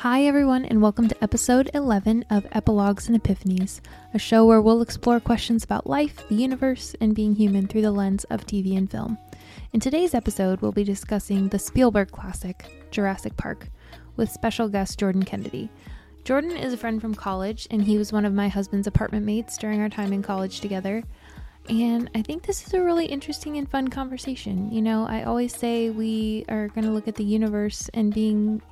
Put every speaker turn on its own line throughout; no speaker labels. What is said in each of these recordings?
Hi, everyone, and welcome to episode 11 of Epilogues and Epiphanies, a show where we'll explore questions about life, the universe, and being human through the lens of TV and film. In today's episode, we'll be discussing the Spielberg classic, Jurassic Park, with special guest Jordan Kennedy. Jordan is a friend from college, and he was one of my husband's apartment mates during our time in college together. And I think this is a really interesting and fun conversation. You know, I always say we are going to look at the universe and being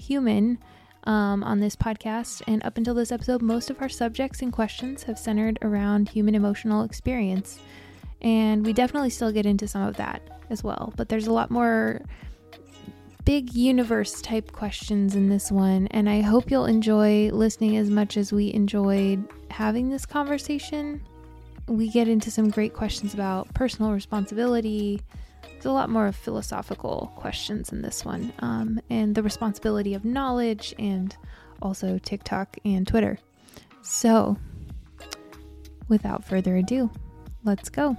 human um, on this podcast. And up until this episode, most of our subjects and questions have centered around human emotional experience. And we definitely still get into some of that as well. But there's a lot more big universe type questions in this one. And I hope you'll enjoy listening as much as we enjoyed having this conversation. We get into some great questions about personal responsibility, there's a lot more philosophical questions in this one, um, and the responsibility of knowledge, and also TikTok and Twitter. So, without further ado, let's go.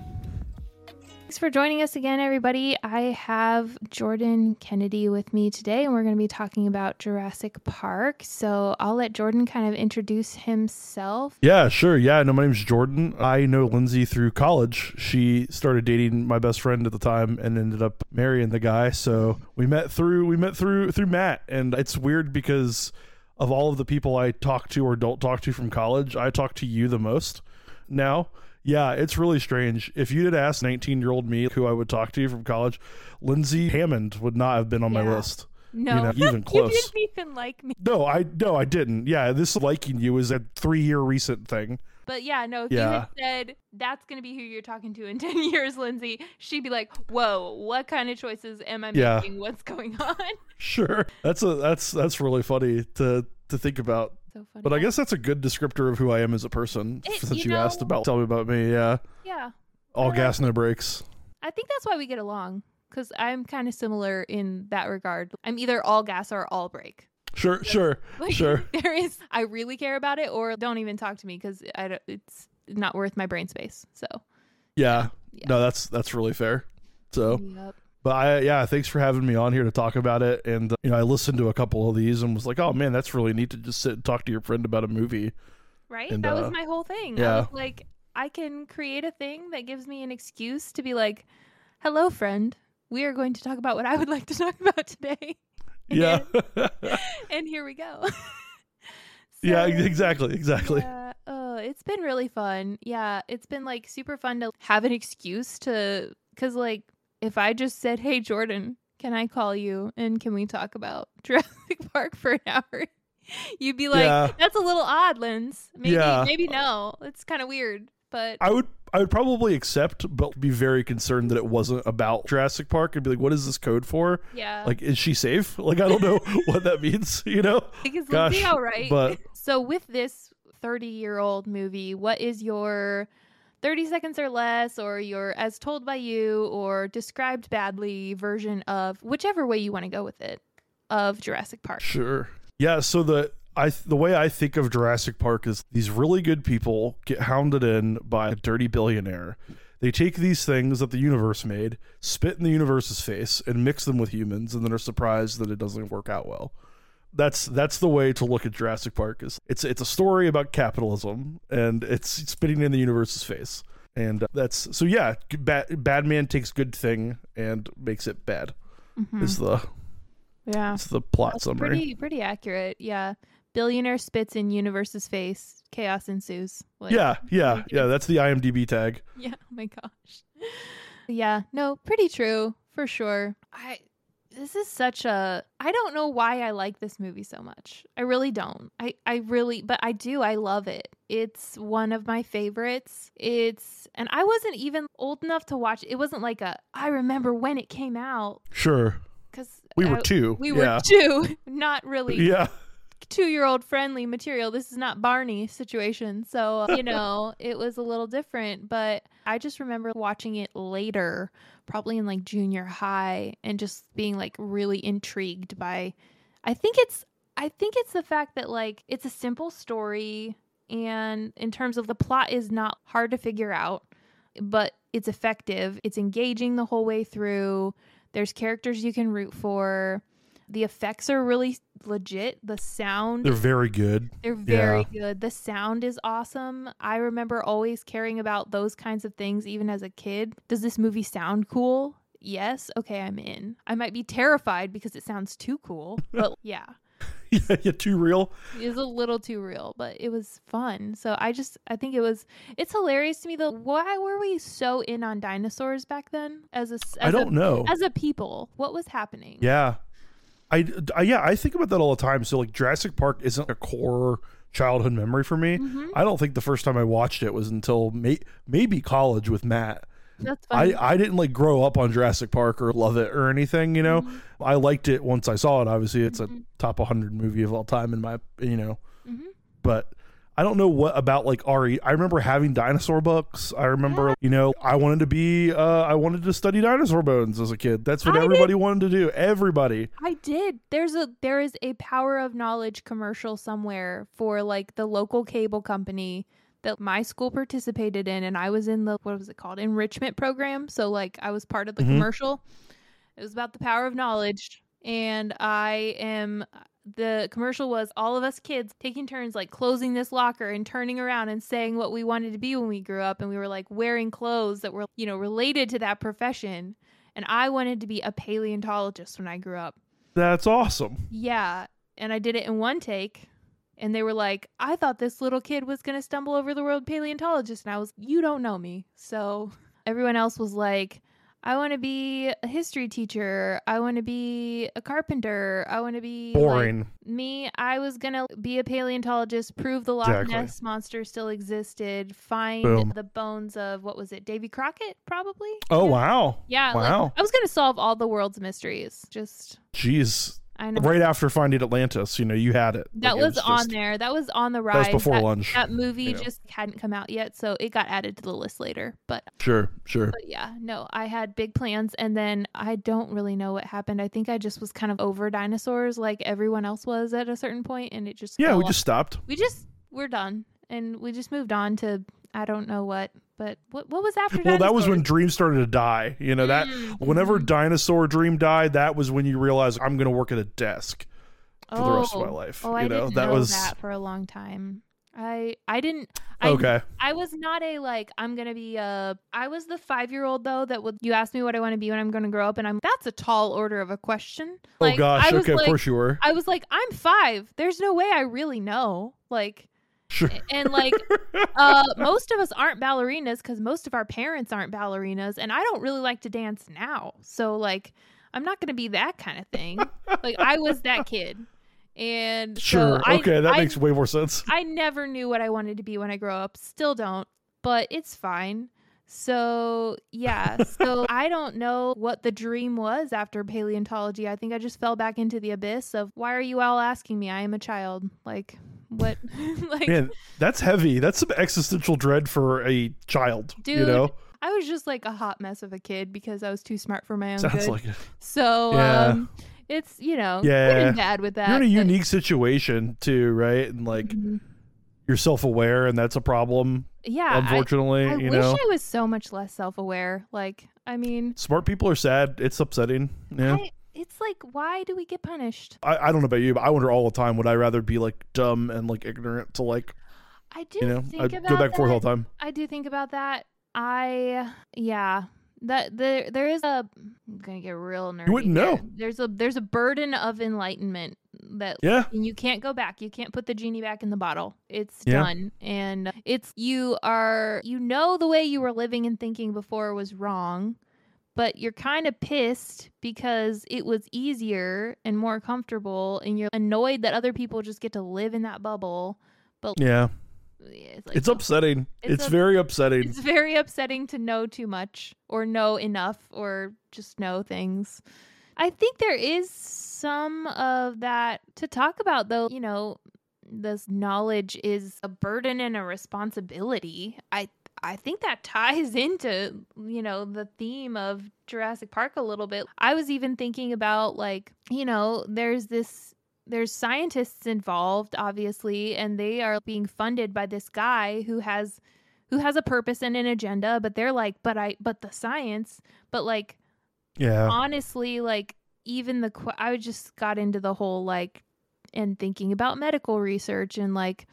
Thanks for joining us again, everybody. I have Jordan Kennedy with me today, and we're going to be talking about Jurassic Park. So I'll let Jordan kind of introduce himself.
Yeah, sure. Yeah, no, my name's Jordan. I know Lyndsey through college. She started dating my best friend at the time and ended up marrying the guy. So we met through we met through through Matt, and it's weird because of all of the people I talk to or don't talk to from college, I talk to you the most now yeah, it's really strange. If you had asked 19 year old me who I would talk to from college, Lyndsey Hammond would not have been on yeah. my list.
No, you know, even close. you didn't even like me.
No, I no, I didn't. Yeah, this liking you is a three year recent thing.
But yeah, no, if yeah. you had said that's gonna be who you're talking to in ten years, Lyndsey, she'd be like, Whoa, what kind of choices am I yeah. making? What's going on?
Sure. That's a that's that's really funny to to think about. So funny. But I guess that's a good descriptor of who I am as a person. It, since you, you know, asked about, tell me about me. Yeah.
Yeah.
All gas, no brakes.
I think that's why we get along because I'm kind of similar in that regard. I'm either all gas or all brake.
Sure, like, sure, like, sure.
There is. I really care about it, or don't even talk to me because I it's not worth my brain space. So.
Yeah. yeah. No, that's that's really fair. So. Yep. But I, yeah, thanks for having me on here to talk about it. And, uh, you know, I listened to a couple of these and was like, oh man, that's really neat to just sit and talk to your friend about a movie.
Right?
And,
that uh, was my whole thing. Yeah. like, I can create a thing that gives me an excuse to be like, hello, friend. We are going to talk about what I would like to talk about today.
yeah.
and here we go.
so, yeah, exactly. Exactly.
Yeah. Oh, it's been really fun. Yeah. It's been like super fun to have an excuse to, because like, if I just said, "Hey Jordan, can I call you and can we talk about Jurassic Park for an hour?" You'd be like, yeah. "That's a little odd, Lens. Maybe, yeah. maybe no. It's kind of weird." But
I would, I would probably accept, but be very concerned that it wasn't about Jurassic Park and be like, "What is this code for?"
Yeah,
like, is she safe? Like, I don't know what that means. You know,
because Gosh, all right. But so with this thirty-year-old movie, what is your 30 seconds or less, or your as told by you or described badly version of whichever way you want to go with it of Jurassic Park.
Sure. Yeah. So the I the way I think of Jurassic Park is these really good people get hounded in by a dirty billionaire. They take these things that the universe made, spit in the universe's face, and mix them with humans, and then are surprised that it doesn't work out well that's that's the way to look at Jurassic Park. Is it's it's a story about capitalism and it's spitting in the universe's face, and uh, that's so yeah. Bad, bad man takes good thing and makes it bad. Mm-hmm. Is the
yeah?
It's the plot
that's
summary.
Pretty pretty accurate. Yeah. Billionaire spits in universe's face. Chaos ensues.
Like, yeah, yeah, yeah. That's the IMDb tag.
Yeah. Oh my gosh. Yeah. No. Pretty true for sure. I this is such a I don't know why I like this movie so much. I really don't. I I really but I do. I love it. It's one of my favorites. It's and I wasn't even old enough to watch. It wasn't like a I remember when it came out.
Sure.
Cuz
we were 2.
We yeah. were 2. Not really.
Yeah
two year old friendly material. This is not Barney situation. So, you know, it was a little different. But I just remember watching it later, probably in like junior high, and just being like really intrigued by I think it's I think it's the fact that like it's a simple story and in terms of the plot is not hard to figure out, but it's effective. It's engaging the whole way through. There's characters you can root for The effects are really legit. The sound
They're very good.
they're very good. The sound is awesome. I remember always caring about those kinds of things even as a kid. Does this movie sound cool? Yes. Okay, I'm in. I might be terrified because it sounds too cool, but yeah.
yeah, yeah, too real.
It was a little too real, but it was fun. So I just I think it was it's hilarious to me though. Why were we so in on dinosaurs back then as a as
I don't
a,
know.
as a people? What was happening?
Yeah. I, I yeah, I think about that all the time. So like Jurassic Park isn't a core childhood memory for me.
Mhm.
I don't think the first time I watched it was until may, maybe college with Matt.
That's funny.
I, I didn't like grow up on Jurassic Park or love it or anything, you know.
Mm-hmm.
I liked it once I saw it. Obviously, it's
Mhm.
a top 100 movie of all time in my, you know.
Mhm.
But I don't know what about like Ari. I remember having dinosaur books. I remember, you know, I wanted to be uh I wanted to study dinosaur bones as a kid. That's what
I did.
everybody wanted to do. Everybody.
I did. There's a there is a power of knowledge commercial somewhere for like the local cable company that my school participated in and I was in the what was it called? Enrichment program. So like I was part of the
Mhm.
commercial. It was about the power of knowledge and I am the commercial was all of us kids taking turns like closing this locker and turning around and saying what we wanted to be when we grew up and we were like wearing clothes that were you know related to that profession and I wanted to be a paleontologist when I grew up.
That's awesome.
Yeah, and I did it in one take. And they were like, I thought this little kid was going to stumble over the world paleontologist. And I was, you don't know me. So everyone else was like, I want to be a history teacher. I want to be a carpenter. I want to be like-
Boring.
me, I was gonna be a paleontologist, prove the Loch
Exactly.
Ness monster still existed, find
Boom.
the bones of what was it, Davy Crockett, probably.
Oh
Yeah.
wow.
Yeah, like,
Wow.
I was gonna solve all the world's mysteries. Just
Jeez.
I know
Right after finding Atlantis, you know, you had it.
that
Like, it
was, on
just-
there. That was on the
That was
ride.
before
that,
lunch.
that movie
know.
just hadn't come out yet, so it got added to the list later. But
Sure, sure.
but yeah, no, I had big plans, and then I don't really know what happened. I think I just was kind of over dinosaurs, like everyone else was at a certain point, and it just
Yeah, we
off.
just stopped.
we just we're done and we just moved on to I don't know what, but what what was after
Well, that was when
dinosaurs?
dreams started to die. You know that
Mm,
whenever dinosaur dream died, that was when you realized I'm going to work at a desk for the rest of my
Oh.
life.
Oh,
you
I
know
didn't
that
know
was
that for a long time. I I didn't I,
okay.
I was not a like I'm gonna be a I was the five year old though that would you ask me what I want to be when I'm gonna grow up and I'm that's a tall order of a question. Like,
oh gosh.
I was
Okay,
like,
of course you were.
I was like I'm five. There's no way I really know. Like
Sure.
and like uh most of us aren't ballerinas because most of our parents aren't ballerinas and i don't really like to dance now. So like i'm not gonna be that kind of thing. Like i was that kid. And so
Sure.
I,
okay, that
I,
makes way more sense.
I never knew what i wanted to be when i grow up. Still don't but it's fine. So yeah. So i don't know what the dream was after paleontology. I think i just fell back into the abyss of why are you all asking me? I am a child. Like what like
Man, that's heavy. That's some existential dread for a child. you
Dude,
know,
I was just like a hot mess of a kid because I was too smart for my own
sounds
good.
like it.
so
Yeah.
um, it's you know good
Yeah.
and bad with that.
You're in a unique situation too, right? And like
Mhm.
you're self-aware, and that's a problem.
yeah. I,
unfortunately,
I
you
wish
know,
I was so much less self-aware. Like, I mean,
smart people are sad. It's upsetting. Yeah.
I, it's like, why do we get punished?
I, I don't know about you, but I wonder all the time would I rather be like dumb and like ignorant to like
I do
you know
think
I
about
go back and forth all the time.
I do think about that. I yeah. That there there is a I'm gonna get real nerdy.
You
wouldn't
know.
There's a there's a burden of enlightenment that
Yeah,
and you can't go back. You can't put the genie back in the bottle. It's
Yeah.
done. And it's you are you know the way you were living and thinking before was wrong, but you're kind of pissed because it was easier and more comfortable and you're annoyed that other people just get to live in that bubble.
But Yeah.
It's, like,
It's upsetting.
It's
It's,
up-
very upsetting.
it's very upsetting to know too much or know enough or just know things. I think there is some of that to talk about, though. You know, this knowledge is a burden and a responsibility. I I think that ties into you know the theme of Jurassic Park a little bit. I was even thinking about like you know there's this there's scientists involved obviously and they are being funded by this guy who has who has a purpose and an agenda but they're like but i but the science but like
yeah.
honestly like even the I just got into the whole like and thinking about medical research and like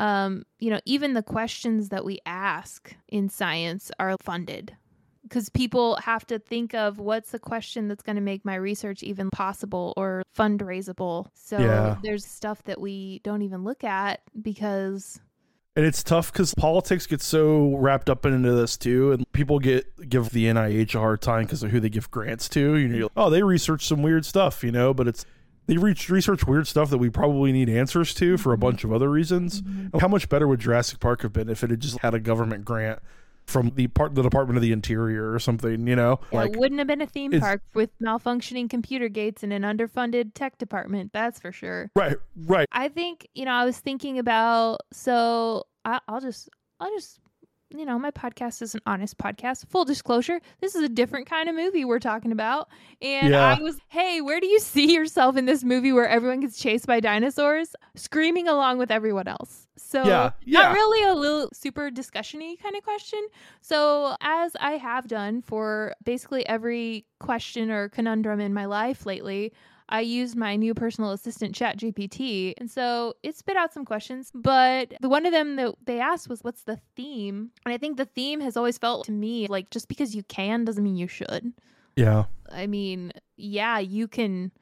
um you know even the questions that we ask in science are funded because people have to think of what's the question that's going to make my research even possible or fundraisable so
Yeah.
there's stuff that we don't even look at because
And it's tough because politics gets so wrapped up into this too, and people get give the NIH a hard time because of who they give grants to. You know, like, oh, they research some weird stuff, you know, but it's they reach, research weird stuff that we probably need answers to for a mm-hmm. bunch of other reasons. Mm-hmm. How much better would Jurassic Park have been if it had just had a government grant from the part the Department of the Interior or something? You know,
Yeah,
like
it wouldn't have been a theme park with malfunctioning computer gates and an underfunded tech department. That's for sure.
right, right.
I think you know I was thinking about so I, I'll just I'll just you know my podcast is an honest podcast. Full disclosure, this is a different kind of movie we're talking about, and
Yeah.
I was hey, where do you see yourself in this movie where everyone gets chased by dinosaurs, screaming along with everyone else? So
Yeah, yeah.
not really a little super discussion-y kind of question. So as I have done for basically every question or conundrum in my life lately, I used my new personal assistant ChatGPT, and so it spit out some questions. But the one of them that they asked was, "What's the theme?" And I think the theme has always felt to me like just because you can doesn't mean you should.
Yeah,
I mean, yeah, you can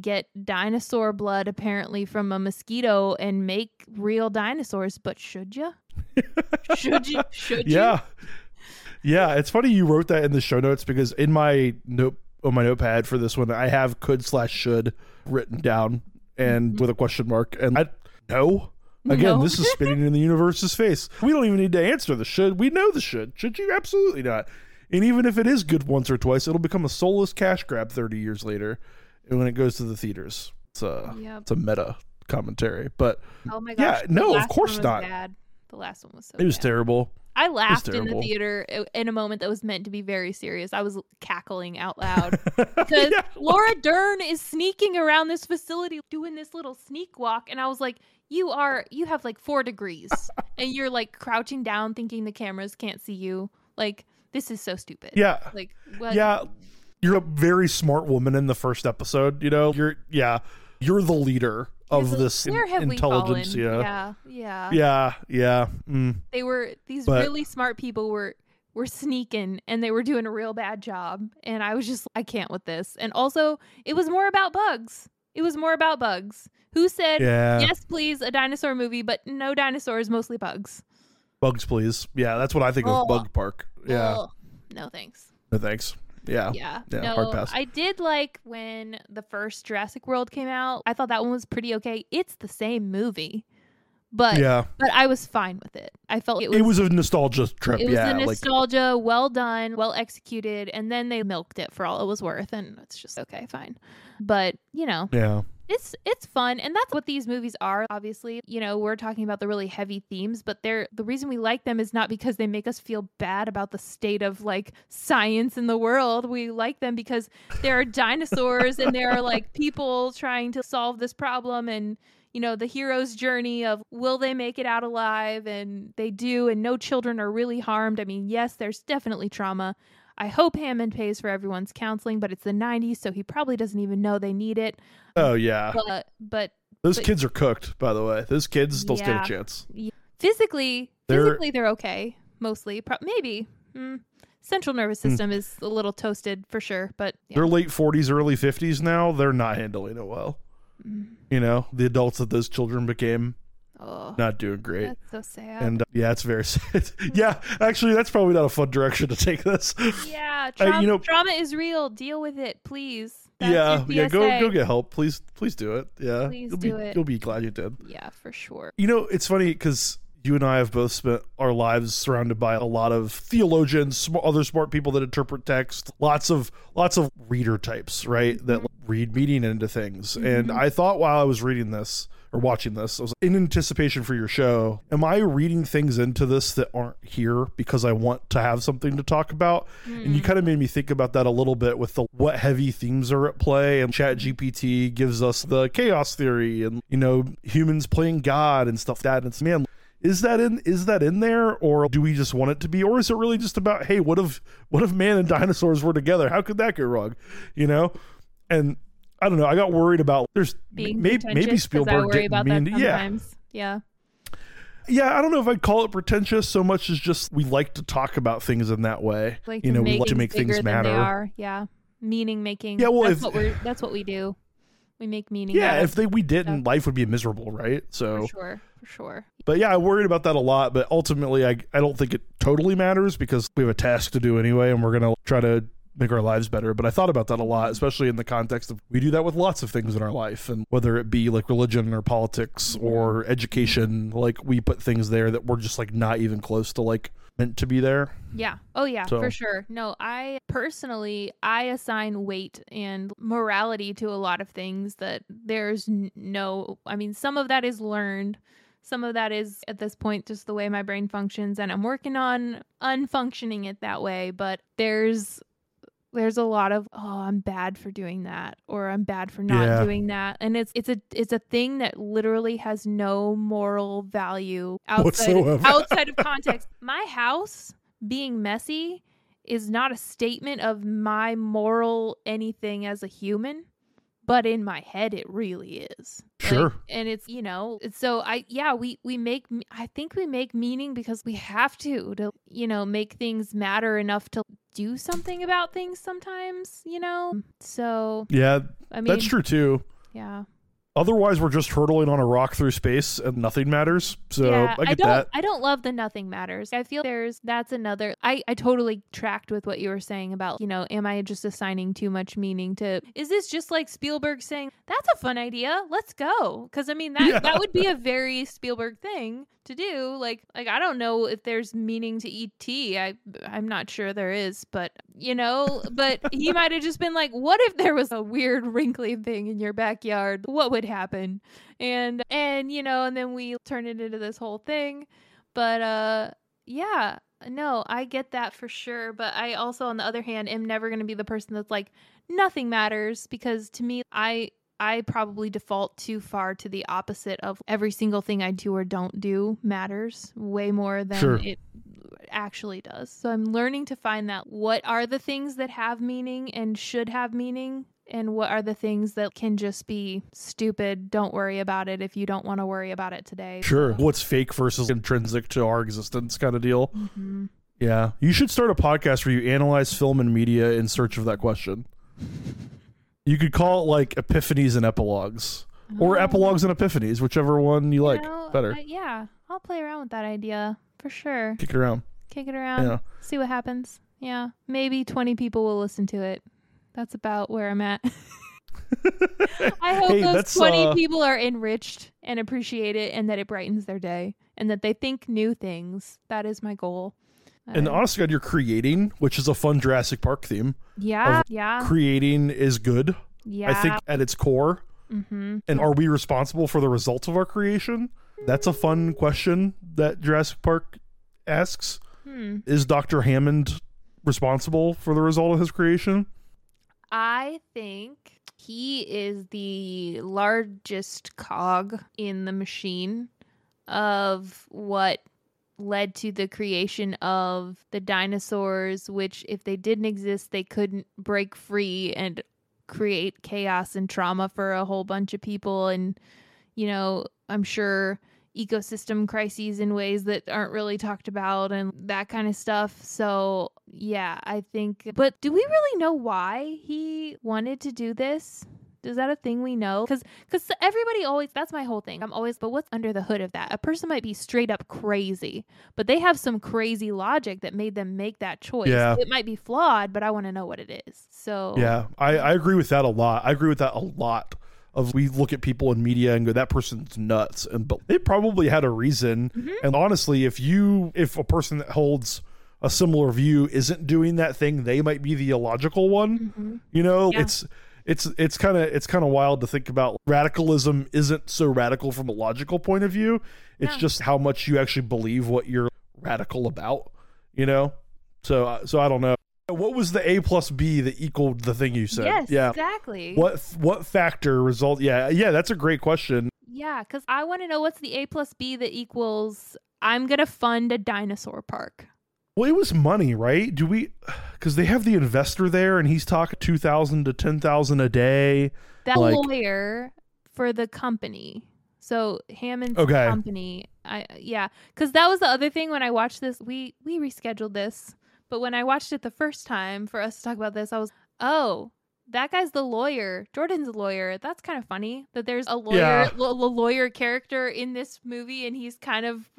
get dinosaur blood apparently from a mosquito and make real dinosaurs, but should you? should you? Should you?
yeah, yeah. It's funny you wrote that in the show notes because in my note on my notepad for this one, I have could slash should written down and mm-hmm. with a question mark. And I no. Again,
No.
this is spinning in the universe's face. We don't even need to answer the should. We know the should. Should you? Absolutely not. And even if it is good once or twice, it'll become a soulless cash grab 30 years later and when it goes to the theaters. It's a,
Yep.
it's a meta commentary. But
Oh my
Yeah,
gosh. the
no, of course not.
Bad. The last one was so
it was
bad.
terrible.
I laughed in the theater uh, in a moment that was meant to be very serious. I was cackling out loud because
Yeah.
Laura Dern is sneaking around this facility doing this little sneak walk and I was like, "You are you have like 4 degrees and you're like crouching down thinking the cameras can't see you." Like this is so stupid.
Yeah.
Like what
yeah you're a very smart woman in the first episode you know you're yeah you're the leader of
Where-
this
where have we
intelligence
fallen?
yeah
Yeah. Yeah.
yeah yeah mm.
They were these
But-
really smart people were were sneaking and they were doing a real bad job and I was just I can't with this. And also it was more about bugs. It was more about bugs. Who said
yeah
yes please a dinosaur movie but no dinosaurs mostly bugs.
bugs please yeah that's what i think of bug park yeah
Ugh. No thanks.
no thanks yeah
Yeah.
Yeah,
no,
hard pass.
I did like when the first Jurassic World came out. I thought that one was pretty okay. It's the same movie. But
yeah
but I was fine with it. I felt it was
it was a nostalgia trip
It was
yeah
a
like
nostalgia, well done, well executed, and then they milked it for all it was worth, and it's just okay, fine. But you know,
yeah
it's it's fun, and that's what these movies are. Obviously, you know, we're talking about the really heavy themes, but they're the reason we like them is not because they make us feel bad about the state of like science in the world. We like them because there are dinosaurs and there are like people trying to solve this problem and you know the hero's journey of will they make it out alive and they do and no children are really harmed i mean yes there's definitely trauma i hope hammond pays for everyone's counseling but it's the 90s so he probably doesn't even know they need it.
Oh yeah.
But but
those
but-
kids are cooked by the way. Those kids don't stand a chance.
Physically
They're-
physically they're okay mostly. Pro- maybe. Mm, central nervous system is a little toasted for sure but yeah.
they're late 40s early 50s now. They're not handling it well.
Mm.
you know the adults that those children became
oh
not doing great
that's so sad
And uh, yeah, it's very sad. yeah, actually, that's probably not a fun direction to take this.
yeah trauma,
you know-
trauma is real deal with it please That's
yeah, yeah. Go go get help, please. Please do it. Yeah,
Please
you'll
do
be,
it.
You'll be glad you did.
yeah for sure
You know, it's funny because you and I have both spent our lives surrounded by a lot of theologians, sm- other smart people that interpret text, lots of lots of reader types, right? That read meaning into things. And I thought while I was reading this or watching this, I was in anticipation for your show. Am I reading things into this that aren't here because I want to have something to talk about? And you hmm. kind of made me think about that a little bit with the what heavy themes are at play. And Chat GPT gives us the chaos theory and you know humans playing God and stuff like that. And it's man is that in is that in there or do we just want it to be or is it really just about hey what if what if man and dinosaurs were together how could that go wrong you know And I don't know. I got worried about there's
Being
maybe
pretentious,
Spielberg didn't mean
that
yeah.
Yeah.
yeah. I don't know if I'd call it pretentious so much as just we like to talk about things in that way.
Like
you know, we like to make things
bigger than they
matter.
are. Yeah. Meaning making.
Yeah, well,
that's
if-
what we're that's what we do. We make meaning.
Yeah, if they we didn't, life would be miserable, right? So
for sure, for sure.
But yeah, I worried about that a lot. But ultimately, I, I don't think it totally matters because we have a task to do anyway, and we're going to try to make our lives better. But I thought about that a lot, especially in the context of we do that with lots of things in our life. And whether it be like religion or politics or education, like we put things there that we're just like not even close to like meant to be there.
Yeah. Oh yeah,
So-
for sure. No, I personally I assign weight and morality to a lot of things that there's no I mean some of that is learned. Some of that is at this point just the way my brain functions and I'm working on unfunctioning it that way, but there's there's a lot of oh I'm bad for doing that or I'm bad for not
Yeah.
doing that and it's it's a it's a thing that literally has no moral value outside
Whatsoever.
outside of context. My house being messy is not a statement of my moral anything as a human but in my head it really is Like,
Sure.
and it's you know so i yeah we we make i think we make meaning because we have to to you know make things matter enough to do something about things sometimes you know so
Yeah,
i mean
that's true too.
yeah
Otherwise, we're just hurtling on a rock through space and nothing matters. So
yeah,
I get
don't.
that.
I don't love the nothing matters. I feel there's that's another. I I totally tracked with what you were saying about you know, am I just assigning too much meaning to? Is this just like Spielberg saying that's a fun idea? Let's go. Because I mean that
Yeah.
that would be a very Spielberg thing to do. Like like I don't know if there's meaning to ET. I I'm not sure there is, but you know, but he might have just been like, what if there was a weird wrinkly thing in your backyard? What would happen? and and you know and then we turn it into this whole thing but uh yeah no i get that for sure but i also on the other hand am never going to be the person that's like nothing matters because to me i i probably default too far to the opposite of every single thing i do or don't do matters way more than
Sure.
it actually does so i'm learning to find that what are the things that have meaning and should have meaning and what are the things that can just be stupid don't worry about it if you don't want to worry about it today
Sure. What's fake versus intrinsic to our existence kind of deal.
Mhm.
Yeah. You should start a podcast where you analyze film and media in search of that question. You could call it like epiphanies and epilogues. Or
Oh,
epilogues and epiphanies, whichever one you like
know,
better.
uh, yeah i'll play around with that idea for sure
Kick it around.
kick it around
Yeah.
see what happens yeah maybe 20 people will listen to it that's about where i'm at i hope
Hey,
those 20
uh,
people are enriched and appreciate it and that it brightens their day and that they think new things that is my goal
And honest to God, you're creating, which is a fun Jurassic Park theme.
yeah yeah
Creating is good,
yeah
I think, at its core.
mm-hmm.
And are we responsible for the results of our creation? That's a fun question that Jurassic Park asks.
hmm.
Is Dr. Hammond responsible for the result of his creation?
I think he is the largest cog in the machine of what led to the creation of the dinosaurs, which, if they didn't exist, they couldn't break free and create chaos and trauma for a whole bunch of people. And, you know, I'm sure ecosystem crises in ways that aren't really talked about and that kind of stuff. So, yeah, I think. But do we really know why he wanted to do this? Is that a thing we know? Because because everybody always that's my whole thing. I'm always, but what's under the hood of that? A person might be straight up crazy, but they have some crazy logic that made them make that choice.
Yeah.
It might be flawed, but I want to know what it is. So
Yeah, I, I agree with that a lot. I agree with that a lot. Of we look at people in media and go, that person's nuts, and but they probably had a reason.
Mhm.
And honestly, if you if a person that holds a similar view isn't doing that thing, they might be the illogical one.
Mhm.
You know,
Yeah.
it's it's it's kind of it's kind of wild to think about. Radicalism isn't so radical from a logical point of view. It's just how much you actually believe what you're radical about. You know, so uh, so I don't know. What was the A plus B that equaled the thing you said?
Yes,
yeah.
exactly.
What what factor result? Yeah, yeah, that's a great question.
Yeah, because I want to know what's the A plus B that equals I'm gonna fund a dinosaur park.
Well, it was money, right? Do we? Because they have the investor there, and he's talking two thousand to ten thousand a day.
That
Like-
lawyer for the company. So Hammond's
Okay.
company. I yeah, because that was the other thing when I watched this. We we rescheduled this, but when I watched it the first time for us to talk about this, I was oh. That guy's the lawyer. Jordan's a lawyer. That's kind of funny that there's a lawyer
Yeah.
l- lawyer character in this movie and he's kind of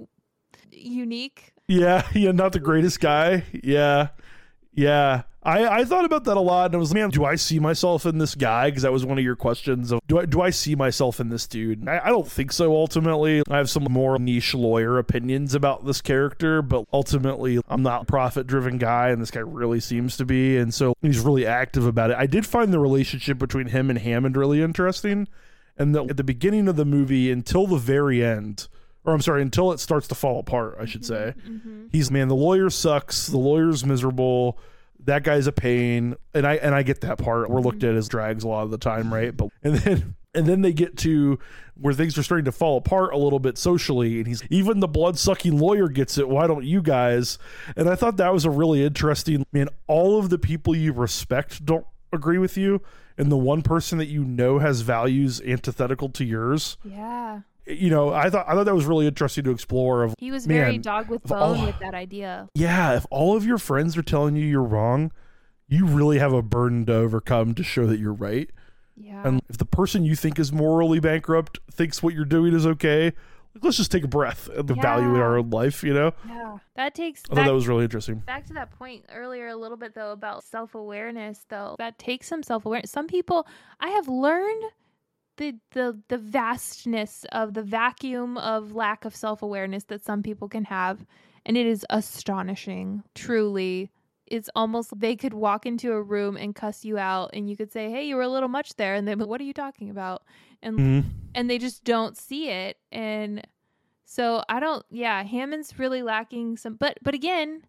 unique.
Yeah, yeah, not the greatest guy. Yeah, yeah. I I thought about that a lot, and I was, man, do I see myself in this guy? Because that was one of your questions. Of do I do I see myself in this dude? I, I don't think so. Ultimately, I have some more niche lawyer opinions about this character, but ultimately, I'm not a profit driven guy, and this guy really seems to be, and so he's really active about it. I did find the relationship between him and Hammond really interesting, and at the beginning of the movie until the very end. Or I'm sorry, until it starts to fall apart, I should say.
Mm-hmm.
he's man the lawyer sucks the lawyer's miserable that guy's a pain and i and i get that part. We're looked at as drags a lot of the time right? But and then and then they get to where things are starting to fall apart a little bit socially and he's even the blood-sucking lawyer gets it why don't you guys? And i thought that was a really interesting man all of the people you respect don't agree with you and the one person that you know has values antithetical to yours
Yeah.
You know i thought i thought that was really interesting to explore of
He was very dog with bone
all-
with that idea.
yeah, if all of your friends are telling you you're wrong, you really have a burden to overcome to show that you're right.
Yeah.
And if the person you think is morally bankrupt thinks what you're doing is okay, let's just take a breath and evaluate our own life, you know?
yeah. That takes
I thought that was really interesting.
back to that point earlier a little bit though about self-awareness though. That takes some self-awareness. Some people I have learned the the the vastness of the vacuum of lack of self-awareness that some people can have and it is astonishing. Truly. It's almost they could walk into a room and cuss you out and you could say, "Hey, you were a little much there." And they what are you talking about? And
mm-hmm.
and they just don't see it and so i don't yeah hammond's really lacking some but but again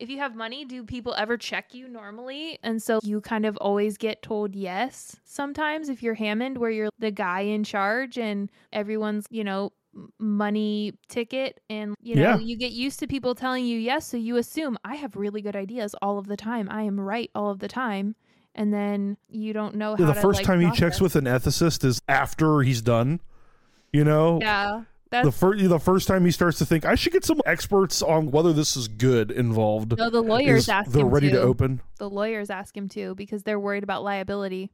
if you have money do people ever check you normally and so you kind of always get told yes sometimes if you're hammond where you're the guy in charge and everyone's you know money ticket and you know
Yeah.
you get used to people telling you yes so you assume i have really good ideas all of the time i am right all of the time and then you don't know how
Yeah, the
to,
first
like,
time he checks with an ethicist is after he's done. You know?
yeah that's
The first the first time he starts to think I should get some experts on whether this is good involved.
No, the lawyers ask
they're
him
ready
to.
to open.
The lawyers ask him to because they're worried about liability.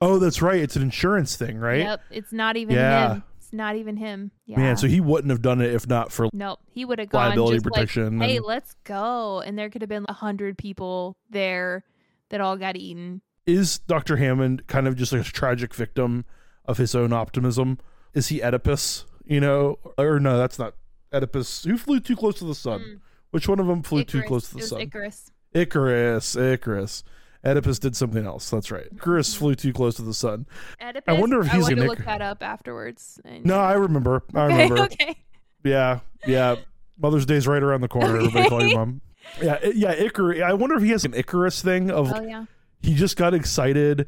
Oh, that's right. It's an insurance thing, right?
Yep, it's not even
Yeah.
him. It's not even him. Yeah.
Man, so he wouldn't have done it if not for
nope, he would have gone
liability
just
protection.
like, "Hey,
and-
let's go," and there could have been a hundred people there that all got eaten.
is Dr. Hammond kind of just like a tragic victim of his own optimism? Is he Oedipus? You know, or no, that's not Oedipus. Who flew too close to the sun?
Mm.
Which one of them flew too close to
It
the
was
sun?
Icarus.
Icarus, Icarus. Oedipus did something else. That's right. Icarus flew too close to the sun.
Oedipus.
wonder if he's
I wanted to look that up afterwards. and-
No, I remember. I
okay,
remember.
okay.
Yeah, yeah. Mother's Day's right around the corner. Everybody call your mom. Yeah, yeah. Icarus. I wonder if he has an Icarus thing of
Oh yeah.
he just got excited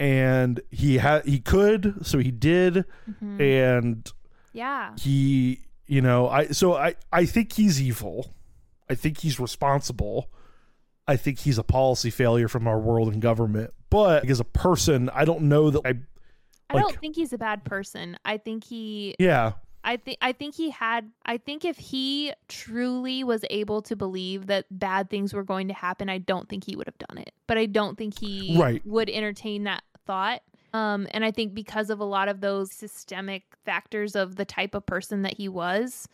and he had he could, so he did,
Mhm.
and
Yeah.
he you know i so i i think he's evil i think he's responsible i think he's a policy failure from our world and government but as a person i don't know that i
I don't think he's a bad person. I think he
yeah
I think I think he had I think if he truly was able to believe that bad things were going to happen, I don't think he would have done it. But I don't think he
Right.
would entertain that thought. Um and I think because of a lot of those systemic factors of the type of person that he was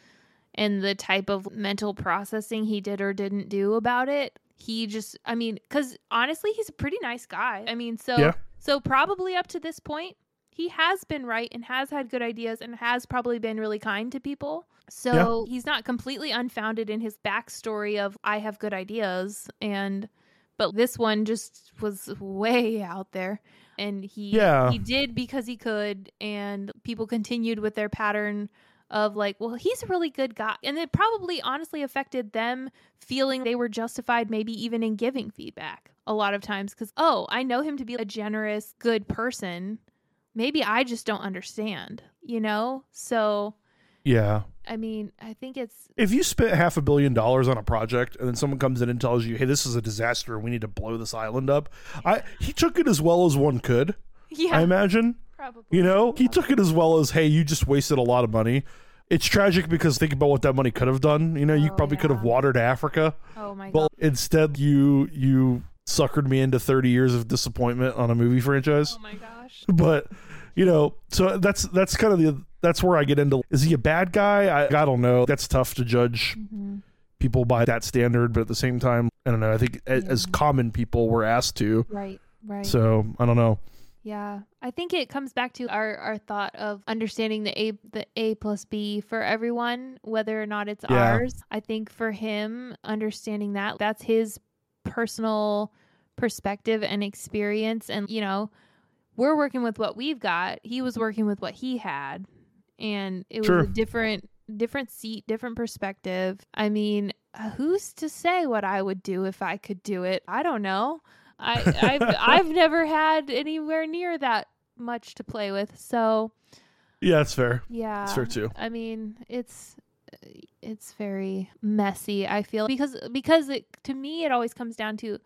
and the type of mental processing he did or didn't do about it, he just I mean cuz honestly, he's a pretty nice guy. I mean, so
Yeah.
so probably up to this point he has been right and has had good ideas and has probably been really kind to people. So he's not completely unfounded in his backstory of I have good ideas and but this one just was way out there and he
Yeah.
he did because he could and people continued with their pattern of like well he's a really good guy and it probably honestly affected them feeling they were justified maybe even in giving feedback a lot of times cuz oh I know him to be a generous good person maybe I just don't understand, you know? So
yeah
I mean, I think it's
If you spent half a billion dollars on a project and then someone comes in and tells you, "Hey, this is a disaster. We need to blow this island up," I he took it as well as one could.
yeah,
I imagine.
probably.
You know, he took it as well as, "Hey, you just wasted a lot of money." It's tragic because think about what that money could have done. You know, you
Oh,
probably could have watered Africa.
Oh my god.
Well,
god.
instead you you suckered me into 30 years of disappointment on a movie franchise.
Oh my gosh.
But you know, so that's that's kind of the that's where I get into is he a bad guy? I, I don't know. That's tough to judge
hmm
people by that standard, but at the same time, I don't know. I think a- as common people we're asked to.
Right. Right.
So, I don't know.
Yeah, I think it comes back to our, our thought of understanding the A the A plus B for everyone, whether or not it's
Yeah.
ours. I think for him, understanding that that's his personal perspective and experience, and you know, we're working with what we've got. He was working with what he had, and it was
Sure.
a different different seat, different perspective. I mean, uh, who's to say what I would do if I could do it? I don't know. I I've I've never had anywhere near that much to play with. So
Yeah, that's fair.
yeah,
That's fair too.
I mean, it's it's very messy. I feel because because it, to me it always comes down to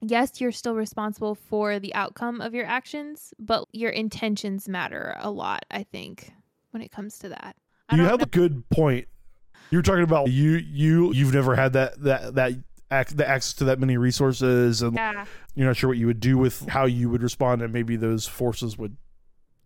yes, you're still responsible for the outcome of your actions, but your intentions matter a lot. I think when it comes to that. I
You have
know-
a good point. You're talking about you you you've never had that that that ac- the access to that many resources and
yeah.
you're not sure what you would do with how you would respond and maybe those forces would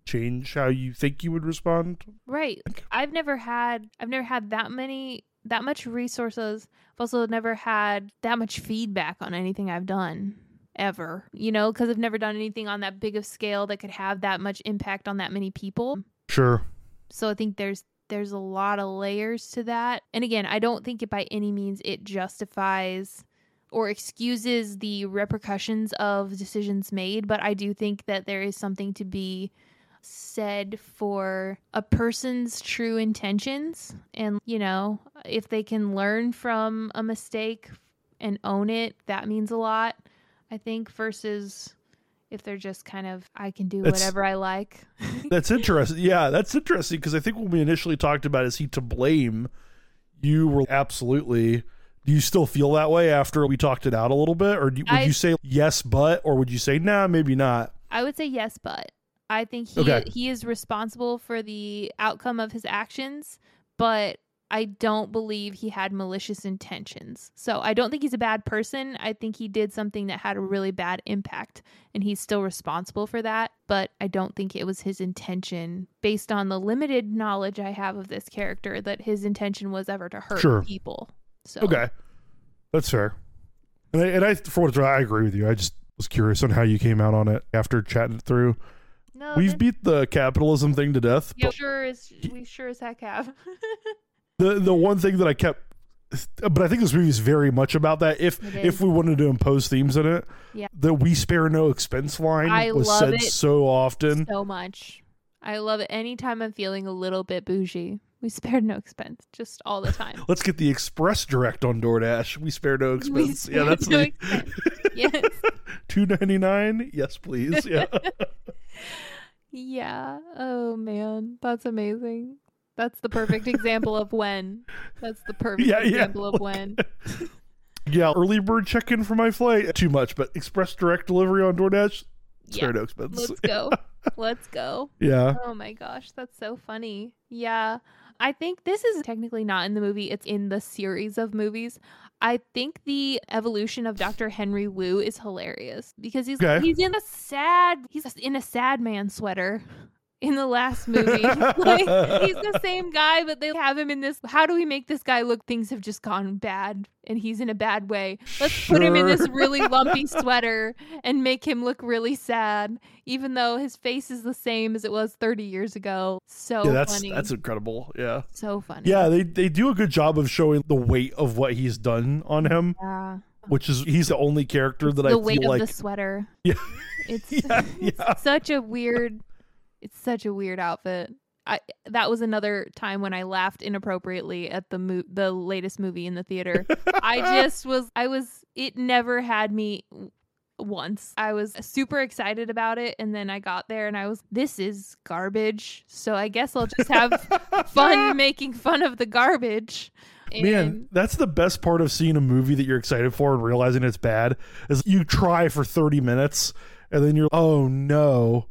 change how you think you would respond.
Right. I've never had I've never had that many that much resources. I've also never had that much feedback on anything I've done ever. You know, cuz I've never done anything on that big of scale that could have that much impact on that many people.
Sure.
So I think there's there's a lot of layers to that. And again, I don't think it by any means it justifies or excuses the repercussions of decisions made, but I do think that there is something to be said for a person's true intentions and you know, if they can learn from a mistake and own it, that means a lot. I think versus if they're just kind of I can do
That's-
whatever I like.
That's interesting. Yeah, that's interesting because I think when we initially talked about is he to blame, you were absolutely. Do you still feel that way after we talked it out a little bit, or do, would
I-
you say yes, but, or would you say nah, maybe not?
I would say yes, but I think he
Okay.
he is responsible for the outcome of his actions, but I don't believe he had malicious intentions. So I don't think he's a bad person. I think he did something that had a really bad impact and he's still responsible for that, but I don't think it was his intention based on the limited knowledge I have of this character that his intention was ever to hurt
Sure.
people. So
Okay, that's fair. And I, and I, for what it's I agree with you. I just was curious on how you came out on it after chatting it through.
No,
We've beat the capitalism thing to death.
yeah, sure is we sure as heck have.
the the one thing that I kept, but I think this movie is very much about that. If if we wanted to impose themes in it,
Yeah.
the "we spare no expense" line
I
was
love
said
it
so often.
so much. I love it anytime I'm feeling a little bit bougie. We spared no expense, just all the time.
Let's get the express direct on DoorDash. We spare no expense. yeah, that's
no
me.
expense. yes.
Two ninety nine. Yes, please. Yeah.
Yeah. Oh man, that's amazing. That's the perfect example of when. That's the perfect
Yeah, yeah.
example of when.
yeah. Early bird check in for my flight. Too much, but express direct delivery on DoorDash. Spare
Yeah.
no expense.
Let's go. Let's go.
Yeah.
Oh my gosh, that's so funny. Yeah. I think this is technically not in the movie, it's in the series of movies. I think the evolution of Dr. Henry Wu is hilarious because he's
Okay.
he's in a sad he's in a sad man sweater in the last movie. like he's the same guy, but they have him in this how do we make this guy look things have just gone bad and he's in a bad way. Let's put him in this really lumpy sweater and make him look really sad, even though his face is the same as it was 30 years ago. So
yeah, that's
funny.
that's incredible. Yeah.
so funny.
Yeah, they they do a good job of showing the weight of what he's done on him,
Yeah.
which is he's the only character that
the
I feel like
the sweater.
Yeah.
It's,
Yeah,
it's such a weird it's such a weird outfit. I that was another time when I laughed inappropriately at the mo- the latest movie in the theater. I just was I was it never had me once. I was super excited about it and then I got there and I was this is garbage. So I guess I'll just have fun making fun of the garbage.
Man, that's the best part of seeing a movie that you're excited for and realizing it's bad is you try for 30 minutes and then you're oh no.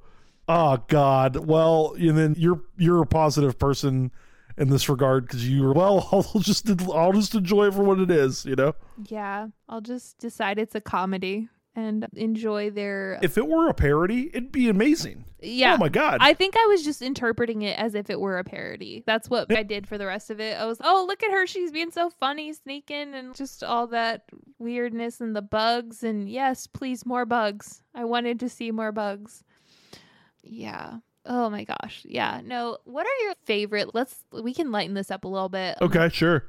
Oh god. Well, and then you're you're a positive person in this regard cuz you were well, I'll just I'll just enjoy it for what it is, you know?
yeah, I'll just decide it's a comedy and enjoy their
If it were a parody, it'd be amazing.
yeah.
Oh my god.
I think I was just interpreting it as if it were a parody. That's what I did for the rest of it. I was, oh, look at her. She's being so funny, sneaking, and just all that weirdness and the bugs. And yes, please, more bugs. I wanted to see more bugs. Yeah. Oh my gosh. Yeah. No. What are your favorite? Let's, we can lighten this up a little bit.
okay, sure.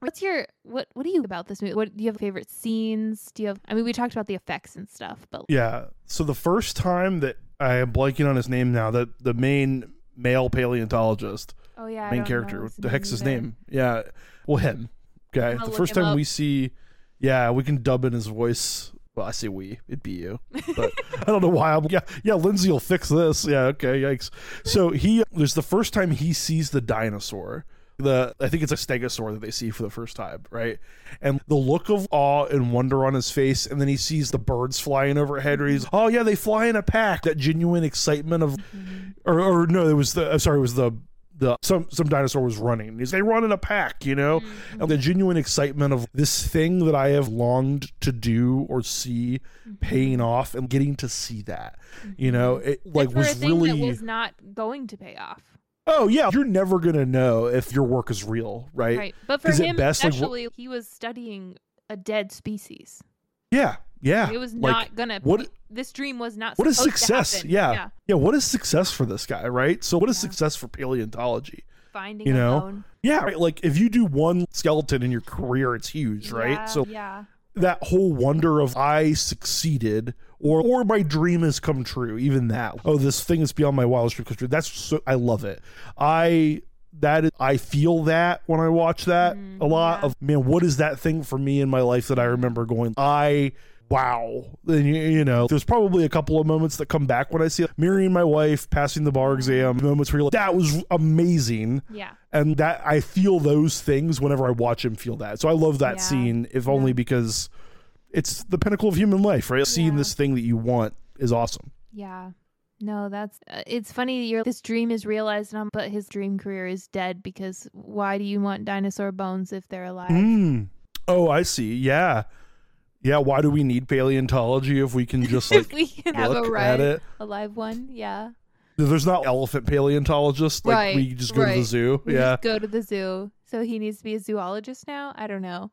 What's your, what, what do you about this movie? What do you have favorite scenes? Do you have, I mean, we talked about the effects and stuff, but
Yeah. So the first time that I am blanking on his name now, that the main male paleontologist,
oh yeah.
Main character, what the heck's his
either.
name? Yeah. Well, him. Okay. The first time
up.
we see, yeah, we can dub in his voice. Well, I say we. It'd be you, but I don't know why. I'm yeah, yeah. Lyndsey will fix this. Yeah, okay. Yikes. So he there's the first time he sees the dinosaur. The I think it's a stegosaur that they see for the first time, right? And the look of awe and wonder on his face, and then he sees the birds flying overhead. Where he's, oh yeah, they fly in a pack. That genuine excitement of, mm-hmm. or, or no, it was the. I'm sorry, it was the the some some dinosaur was running. He's they run in a pack, you know,
Mm-hmm.
and the genuine excitement of this thing that I have longed to do or see
Mm-hmm.
paying off and getting to see that, you know, it like was really.
was not going to pay off.
oh yeah, you're never gonna know if your work is real, right?
Right. But for him,
best, like, wh-
he was studying a dead species.
Yeah, yeah.
It was
like,
not gonna.
what-
this dream was not.
What is success?
happen.
Yeah. yeah, What is success for this guy, right? So, what is
Yeah.
success for paleontology?
Finding
You know?
bone.
Yeah, right. Like if you do one skeleton in your career, it's huge, right?
Yeah,
So
yeah,
that whole wonder of I succeeded or or my dream has come true, even that. Oh, this thing is beyond my wildest dream. That's so I love it. I that is, I feel that when I watch that
Mhm,
a lot
yeah.
of man, what is that thing for me in my life that I remember going, I wow. Then you, you know, there's probably a couple of moments that come back when I see it. Marrying my wife, passing the bar exam, moments where you're like, that was amazing
yeah.
and that I feel those things whenever I watch him feel that. So I love that
Yeah.
scene, if only because it's the pinnacle of human life, right? Seeing this thing that you want is awesome.
Yeah. No, that's uh, it's funny. Your this dream is realized, now, but his dream career is dead because why do you want dinosaur bones if they're alive?
Mm. Oh, I see. Yeah, yeah. Why do we need paleontology if we can just like
we can have a
look at it?
a live one, yeah.
There's not elephant paleontologists. Like
Right,
we just go to the zoo.
We
yeah,
go to the zoo. So he needs to be a zoologist now. I don't know.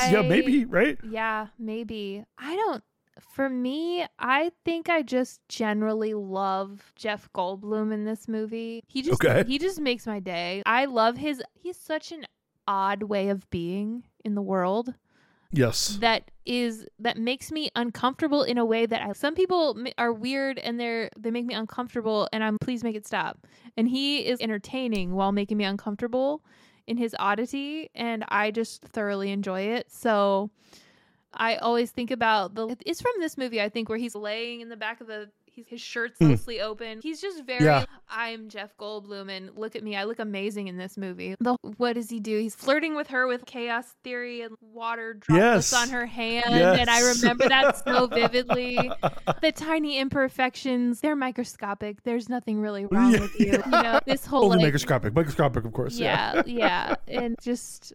yeah. Maybe right.
Yeah, maybe. I don't. For me, I think I just generally love Jeff Goldblum in this movie. He just
Okay.
he just makes my day. I love his he's such an odd way of being in the world
Yes.
that is that makes me uncomfortable in a way that I, some people are weird and they're they make me uncomfortable and I'm please make it stop. And he is entertaining while making me uncomfortable in his oddity and I just thoroughly enjoy it. So I always think about the it's from this movie I think where he's laying in the back of the he's, his shirt's
Hmm.
mostly open. He's just very
Yeah.
I'm Jeff Goldblum and look at me. I look amazing in this movie. The what does he do? He's flirting with her with chaos theory and water droplets
Yes.
on her hand and I remember that so vividly. The tiny imperfections, they're microscopic. There's nothing really wrong
Yeah.
with you. You know, this whole
Only
like,
microscopic. Microscopic, of course. Yeah.
yeah, yeah, and just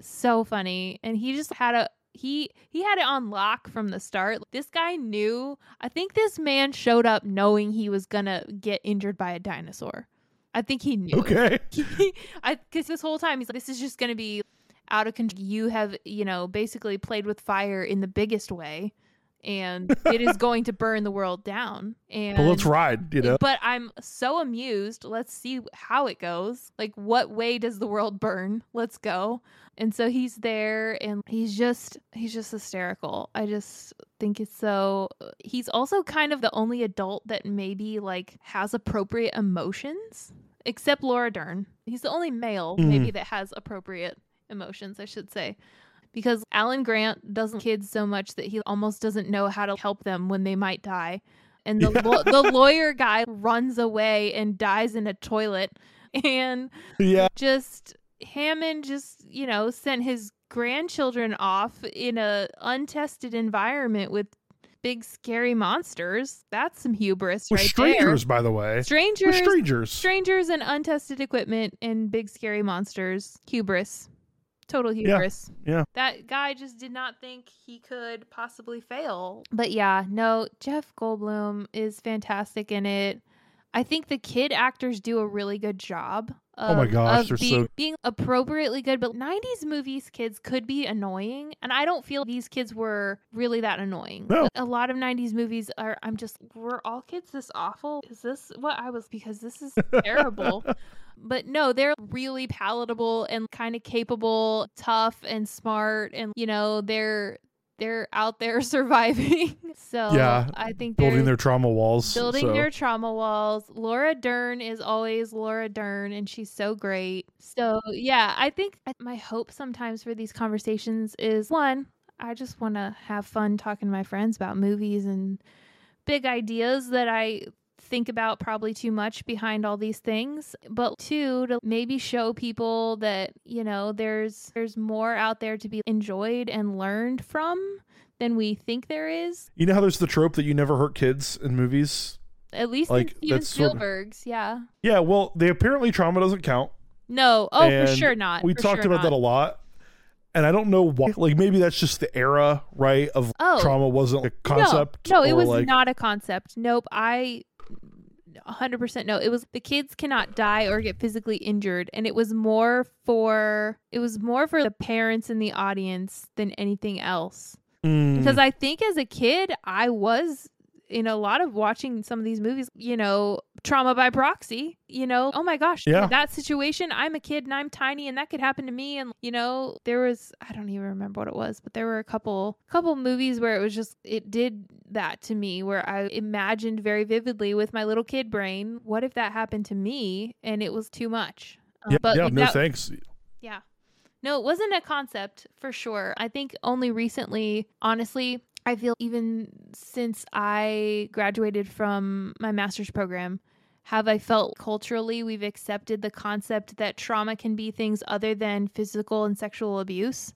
so funny. And he just had a he he had it on lock from the start. This guy knew. I think this man showed up knowing he was gonna get injured by a dinosaur. I think he knew.
Okay.
I because this whole time he's like, this is just gonna be out of control. You have you know basically played with fire in the biggest way, and it is going to burn the world down. And
But let's ride. You know.
but I'm so amused. Let's see how it goes. Like, what way does the world burn? Let's go. And so he's there and he's just, he's just hysterical. I just think it's so. He's also kind of the only adult that maybe like has appropriate emotions, except Laura Dern. He's the only male,
Mhm.
maybe, that has appropriate emotions, I should say. Because Alan Grant doesn't kids so much that he almost doesn't know how to help them when they might die. And the, law- the lawyer guy runs away and dies in a toilet. And
Yeah.
just Hammond just, you know, sent his grandchildren off in a untested environment with big scary monsters. That's some hubris
With
right
strangers, by the way.
there. Strangers.
Strangers.
Strangers and untested equipment and big scary monsters. Hubris. Total hubris.
yeah.
That guy just did not think he could possibly fail. But yeah, no, Jeff Goldblum is fantastic in it. I think the kid actors do a really good job. Of,
Oh my um, gosh,
of
they're
being,
so-
being appropriately good. But 90s movies kids could be annoying. And I don't feel these kids were really that annoying.
No.
A lot of 90s movies are, I'm just, were all kids this awful? Is this what I was? Because this is terrible. But no, they're really palatable and kind of capable, tough and smart and you know, they're they're out there surviving. so
Yeah,
I think
Building their trauma walls.
building
so.
their trauma walls. Laura Dern is always Laura Dern and she's so great. So, yeah, I think my hope sometimes for these conversations is one, I just want to have fun talking to my friends about movies and big ideas that I think about probably too much behind all these things but two to maybe show people that you know there's there's more out there to be enjoyed and learned from than we think there is
You know how there's the trope that you never hurt kids in movies?
at least
Like,
in Steven
that's sort of-
Spielberg's, yeah.
Yeah, well, they apparently trauma doesn't count.
No, oh
And
for sure not.
We
For
talked
sure
about that a lot. And I don't know why. Like, maybe that's just the era, right? Of
Oh.
trauma wasn't a concept.
No, no it was
like...
not a concept. Nope, I 100% no. It was the kids cannot die or get physically injured and it was more for it was more for the parents in the audience than anything else.
mm,
Because I think as a kid, I was in a lot of watching some of these movies, you know, trauma by proxy, you know, oh my gosh,
Yeah.
that situation, I'm a kid and I'm tiny and that could happen to me. And, you know, there was, I don't even remember what it was, but there were a couple, couple movies where it was just, it did that to me where I imagined very vividly with my little kid brain, what if that happened to me and it was too much? Um,
yeah,
but
yeah, no
that-
thanks.
yeah. No, it wasn't a concept for sure. I think only recently, honestly, I feel even since I graduated from my master's program, have I felt culturally we've accepted the concept that trauma can be things other than physical and sexual abuse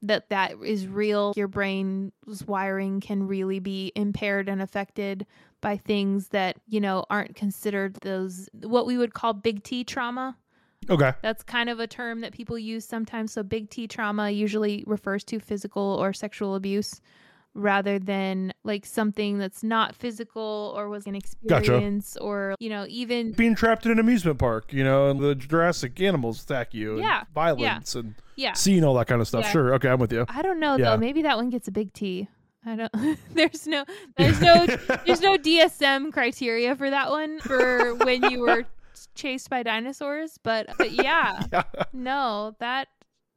that that is real your brain's wiring can really be impaired and affected by things that you know aren't considered those what we would call big T trauma
Okay.
that's kind of a term that people use sometimes. So, big T trauma usually refers to physical or sexual abuse rather than like something that's not physical or was an experience or, you know, even.
Being trapped in an amusement park, you know, and the Jurassic animals attack you. and
Yeah,
Violence and
Yeah.
seeing all that kind of stuff.
Yeah.
Sure. Okay, I'm with you.
I don't know
Yeah.
though. Maybe that one gets a big T. I don't. there's no. There's no. there's no DSM criteria for that one for when you were chased by dinosaurs. But, but yeah,
yeah.
no, that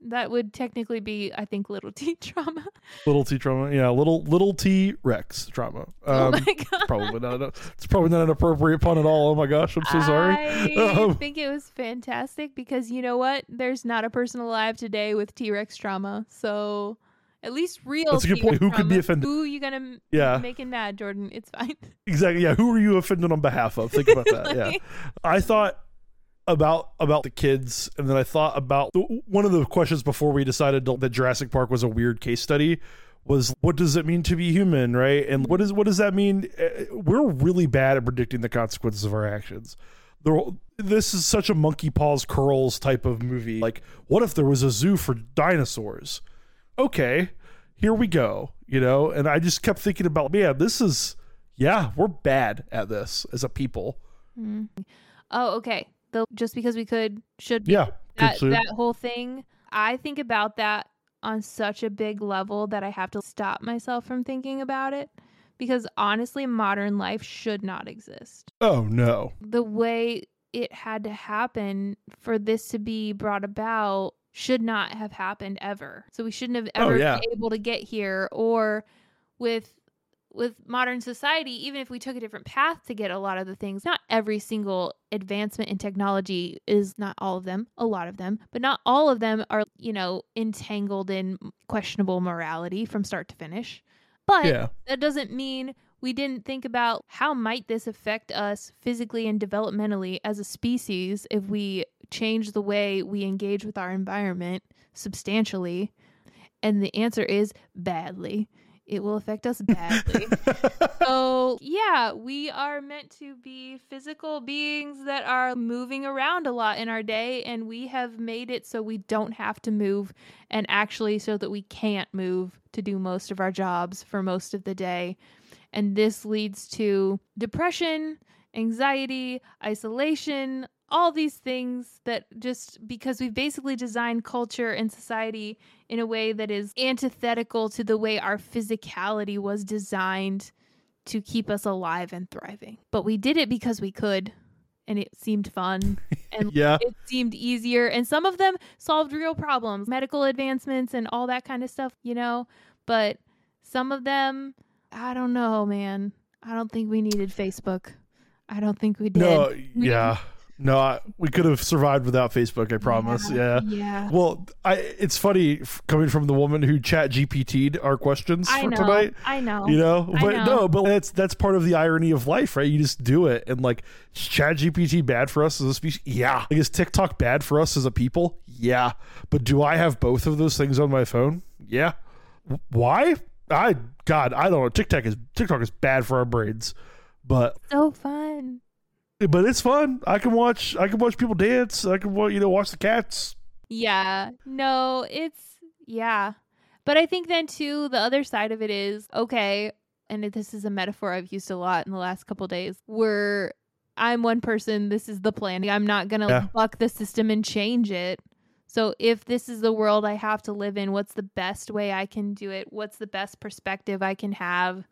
that would technically be, I think, little T trauma.
Little T trauma. Yeah, little little T Rex trauma.
oh
Um,
my god.
probably not. A, it's probably not an appropriate pun at all. Oh my gosh, I'm so sorry.
I
Um,
think it was fantastic because you know what? There's not a person alive today with T Rex trauma. So at least real.
That's a good point. Who could be offended?
Who you gonna
Yeah.
making mad, Jordan? It's fine.
Exactly. Yeah. Who are you offended on behalf of? Think about that. Yeah. I thought about about the kids, and then I thought about one of the questions before we decided to- that Jurassic Park was a weird case study. Was what does it mean to be human, right? And what is what does that mean? Uh, We're really bad at predicting the consequences of our actions. The, this is such a monkey paws curls type of movie. Like, what if there was a zoo for dinosaurs? Okay, here we go. You know, and I just kept thinking about, man, this is yeah, we're bad at this as a people. Mm.
Oh, okay. The, just because we could, should be.
Yeah,
that that whole thing. I think about that on such a big level that I have to stop myself from thinking about it because honestly, modern life should not exist.
Oh no.
the way it had to happen for this to be brought about should not have happened ever. So we shouldn't have
Oh,
ever
yeah.
been able to get here or with with modern society, even if we took a different path to get a lot of the things, not every single advancement in technology is not all of them, a lot of them, but not all of them are, you know, entangled in questionable morality from start to finish. But
Yeah.
that doesn't mean we didn't think about how might this affect us physically and developmentally as a species if we change the way we engage with our environment substantially. And the answer is badly. It will affect us badly. so, yeah, we are meant to be physical beings that are moving around a lot in our day, and we have made it so we don't have to move, and actually, so that we can't move to do most of our jobs for most of the day. And this leads to depression, anxiety, isolation, all these things that just because we've basically designed culture and society in a way that is antithetical to the way our physicality was designed to keep us alive and thriving. But we did it because we could and it seemed fun and
Yeah.
it seemed easier and some of them solved real problems, medical advancements and all that kind of stuff, you know, but some of them I don't know, man. I don't think we needed Facebook. I don't think we did.
No,
We
yeah. No, I, we could have survived without Facebook, I promise. Yeah.
Yeah.
Well, I it's funny f- coming from the woman who chat GPT'd our questions
I
for
know.
tonight.
I know.
You know, but
know.
no, but that's that's part of the irony of life, right? You just do it, and like, is Chat GPT bad for us as a species? Yeah. Like, is TikTok bad for us as a people? Yeah. But do I have both of those things on my phone? Yeah. W- Why? I God, I don't know. TikTok is TikTok is bad for our brains, but
so fun.
But it's fun. I can watch. I can watch people dance. I can you know watch the cats.
Yeah. No, it's yeah. But I think then too the other side of it is okay, and this is a metaphor I've used a lot in the last couple days. Where I'm one person, this is the plan. I'm not going to
Yeah.
buck the system and change it. So if this is the world I have to live in, what's the best way I can do it? What's the best perspective I can have?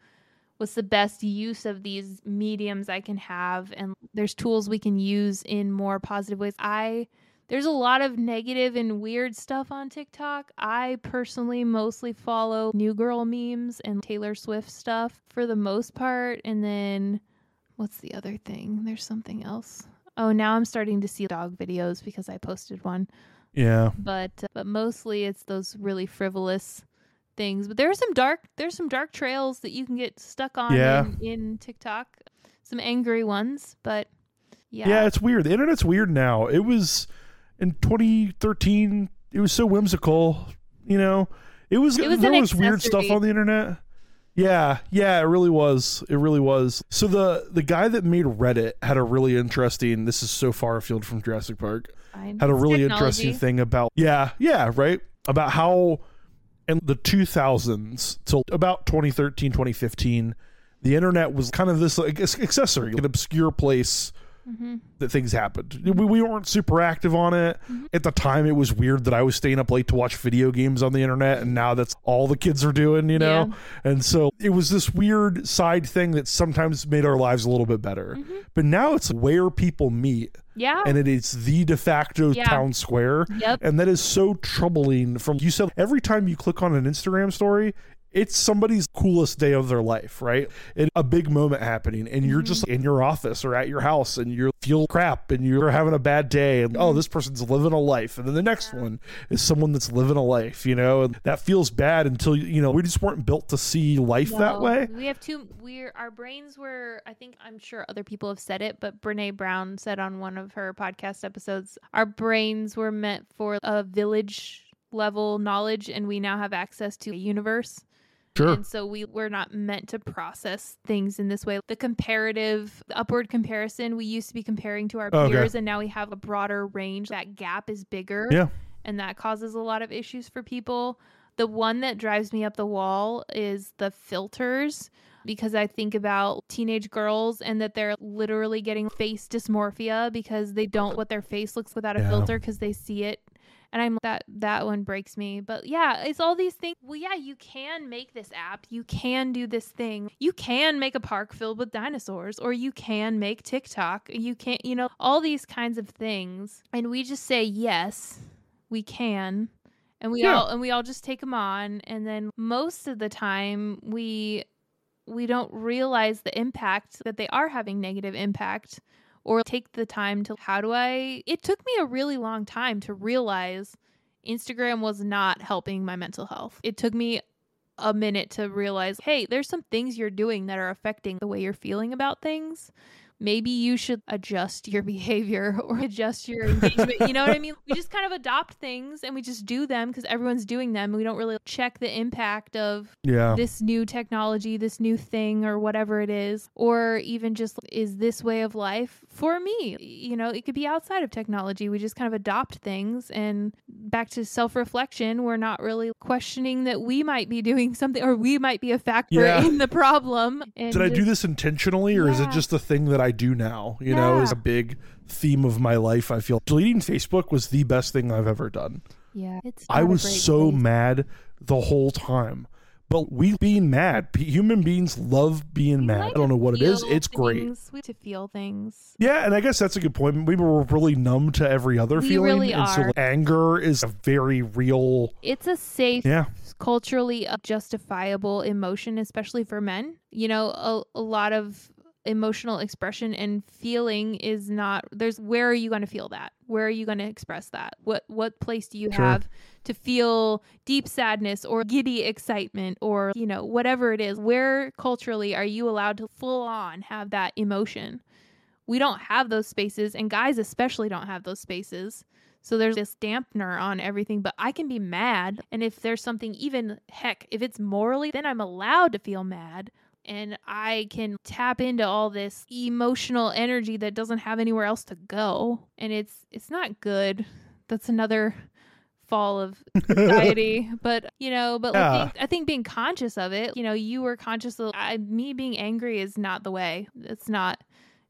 What's the best use of these mediums I can have? And there's tools we can use in more positive ways. I there's a lot of negative and weird stuff on TikTok. I personally mostly follow New Girl memes and Taylor Swift stuff for the most part. And then what's the other thing? There's something else. Oh, now I'm starting to see dog videos because I posted one.
Yeah.
But uh, but mostly it's those really frivolous things. But there's some dark there's some dark trails that you can get stuck on
Yeah.
in, in TikTok. Some angry ones, but yeah.
Yeah, it's weird. The internet's weird now. It was in 2013. It was so whimsical. You know, it was.
It was
there was weird stuff on the internet. Yeah, yeah, it really was. It really was. So the the guy that made Reddit had a really interesting. This is so far afield from Jurassic Park.
Fine.
Had a really
technology.
interesting thing about. Yeah, yeah, right. About how in the 2000s till about 2013, 2015, the internet was kind of this like accessory, an obscure place
Mhm.
that things happened. We, we weren't super active on it.
Mm-hmm.
At the time, it was weird that I was staying up late to watch video games on the internet, and now that's all the kids are doing, you know? And so it was this weird side thing that sometimes made our lives a little bit better.
Mm-hmm.
But now it's where people meet,
Yeah.
and it is the de facto
Yeah.
town square.
Yep.
And that is so troubling. From you said, every time you click on an Instagram story, it's somebody's coolest day of their life, right? And a big moment happening, and you're just mm-hmm. in your office or at your house, and you feel crap, and you're having a bad day, and oh, this person's living a life, and then the next one is someone that's living a life, you know, and that feels bad until you know we just weren't built to see life that way.
We have two. We're our brains were. I think I'm sure other people have said it, but Brene Brown said on one of her podcast episodes, our brains were meant for a village level knowledge, and we now have access to a universe.
Sure.
And so we were not meant to process things in this way. The comparative, the upward comparison, we used to be comparing to our
Okay.
peers, and now we have a broader range. That gap is bigger
Yeah.
and that causes a lot of issues for people. The one that drives me up the wall is the filters because I think about teenage girls and that they're literally getting face dysmorphia because they don't what their face looks without a
Yeah.
filter because they see it. And I'm that that one breaks me. But yeah, it's all these things. Well, yeah, you can make this app. You can do this thing. You can make a park filled with dinosaurs or you can make TikTok. You can't, you know, all these kinds of things. And we just say yes, we can and we
Yeah.
all and we all just take them on and then most of the time we we don't realize the impact that they are having negative impact or take the time to how do I it took me a really long time to realize Instagram was not helping my mental health. It took me a minute to realize, hey, there's some things you're doing that are affecting the way you're feeling about things maybe you should adjust your behavior or adjust your engagement. you know what I mean? We just kind of adopt things and we just do them because everyone's doing them. We don't really check the impact of
Yeah.
this new technology, this new thing, or whatever it is, or even just is this way of life for me? You know, it could be outside of technology. We just kind of adopt things and back to self reflection, we're not really questioning that we might be doing something or we might be a factor
Yeah.
in the problem.
Did I do this intentionally or is it just a thing that I do now? You know, is a big theme of my life. I feel deleting Facebook was the best thing I've ever done.
Yeah, it's.
I was so
place.
mad the whole time. But we being mad, P- human beings love being mad. I don't know what it is. It's great.
things. We to feel things.
Yeah, and I guess that's a good point. We were really numb to every other
We
feeling,
really
and so
are.
like, anger is a very real.
It's a safe,
Yeah,
culturally uh, justifiable emotion, especially for men. You know, a, a lot of emotional expression and feeling is not there's where are you going to feel that? Where are you going to express that? What what place do you
Sure.
have to feel deep sadness or giddy excitement or you know whatever it is? Where culturally are you allowed to full on have that emotion? We don't have those spaces and guys especially don't have those spaces. So there's this dampener on everything but i can be mad and if there's something even heck if it's morally then i'm allowed to feel mad and i can tap into all this emotional energy that doesn't have anywhere else to go and it's it's not good that's another fall of anxiety but you know but
Yeah.
like being, i think being conscious of it you know you were conscious of I, me being angry is not the way it's not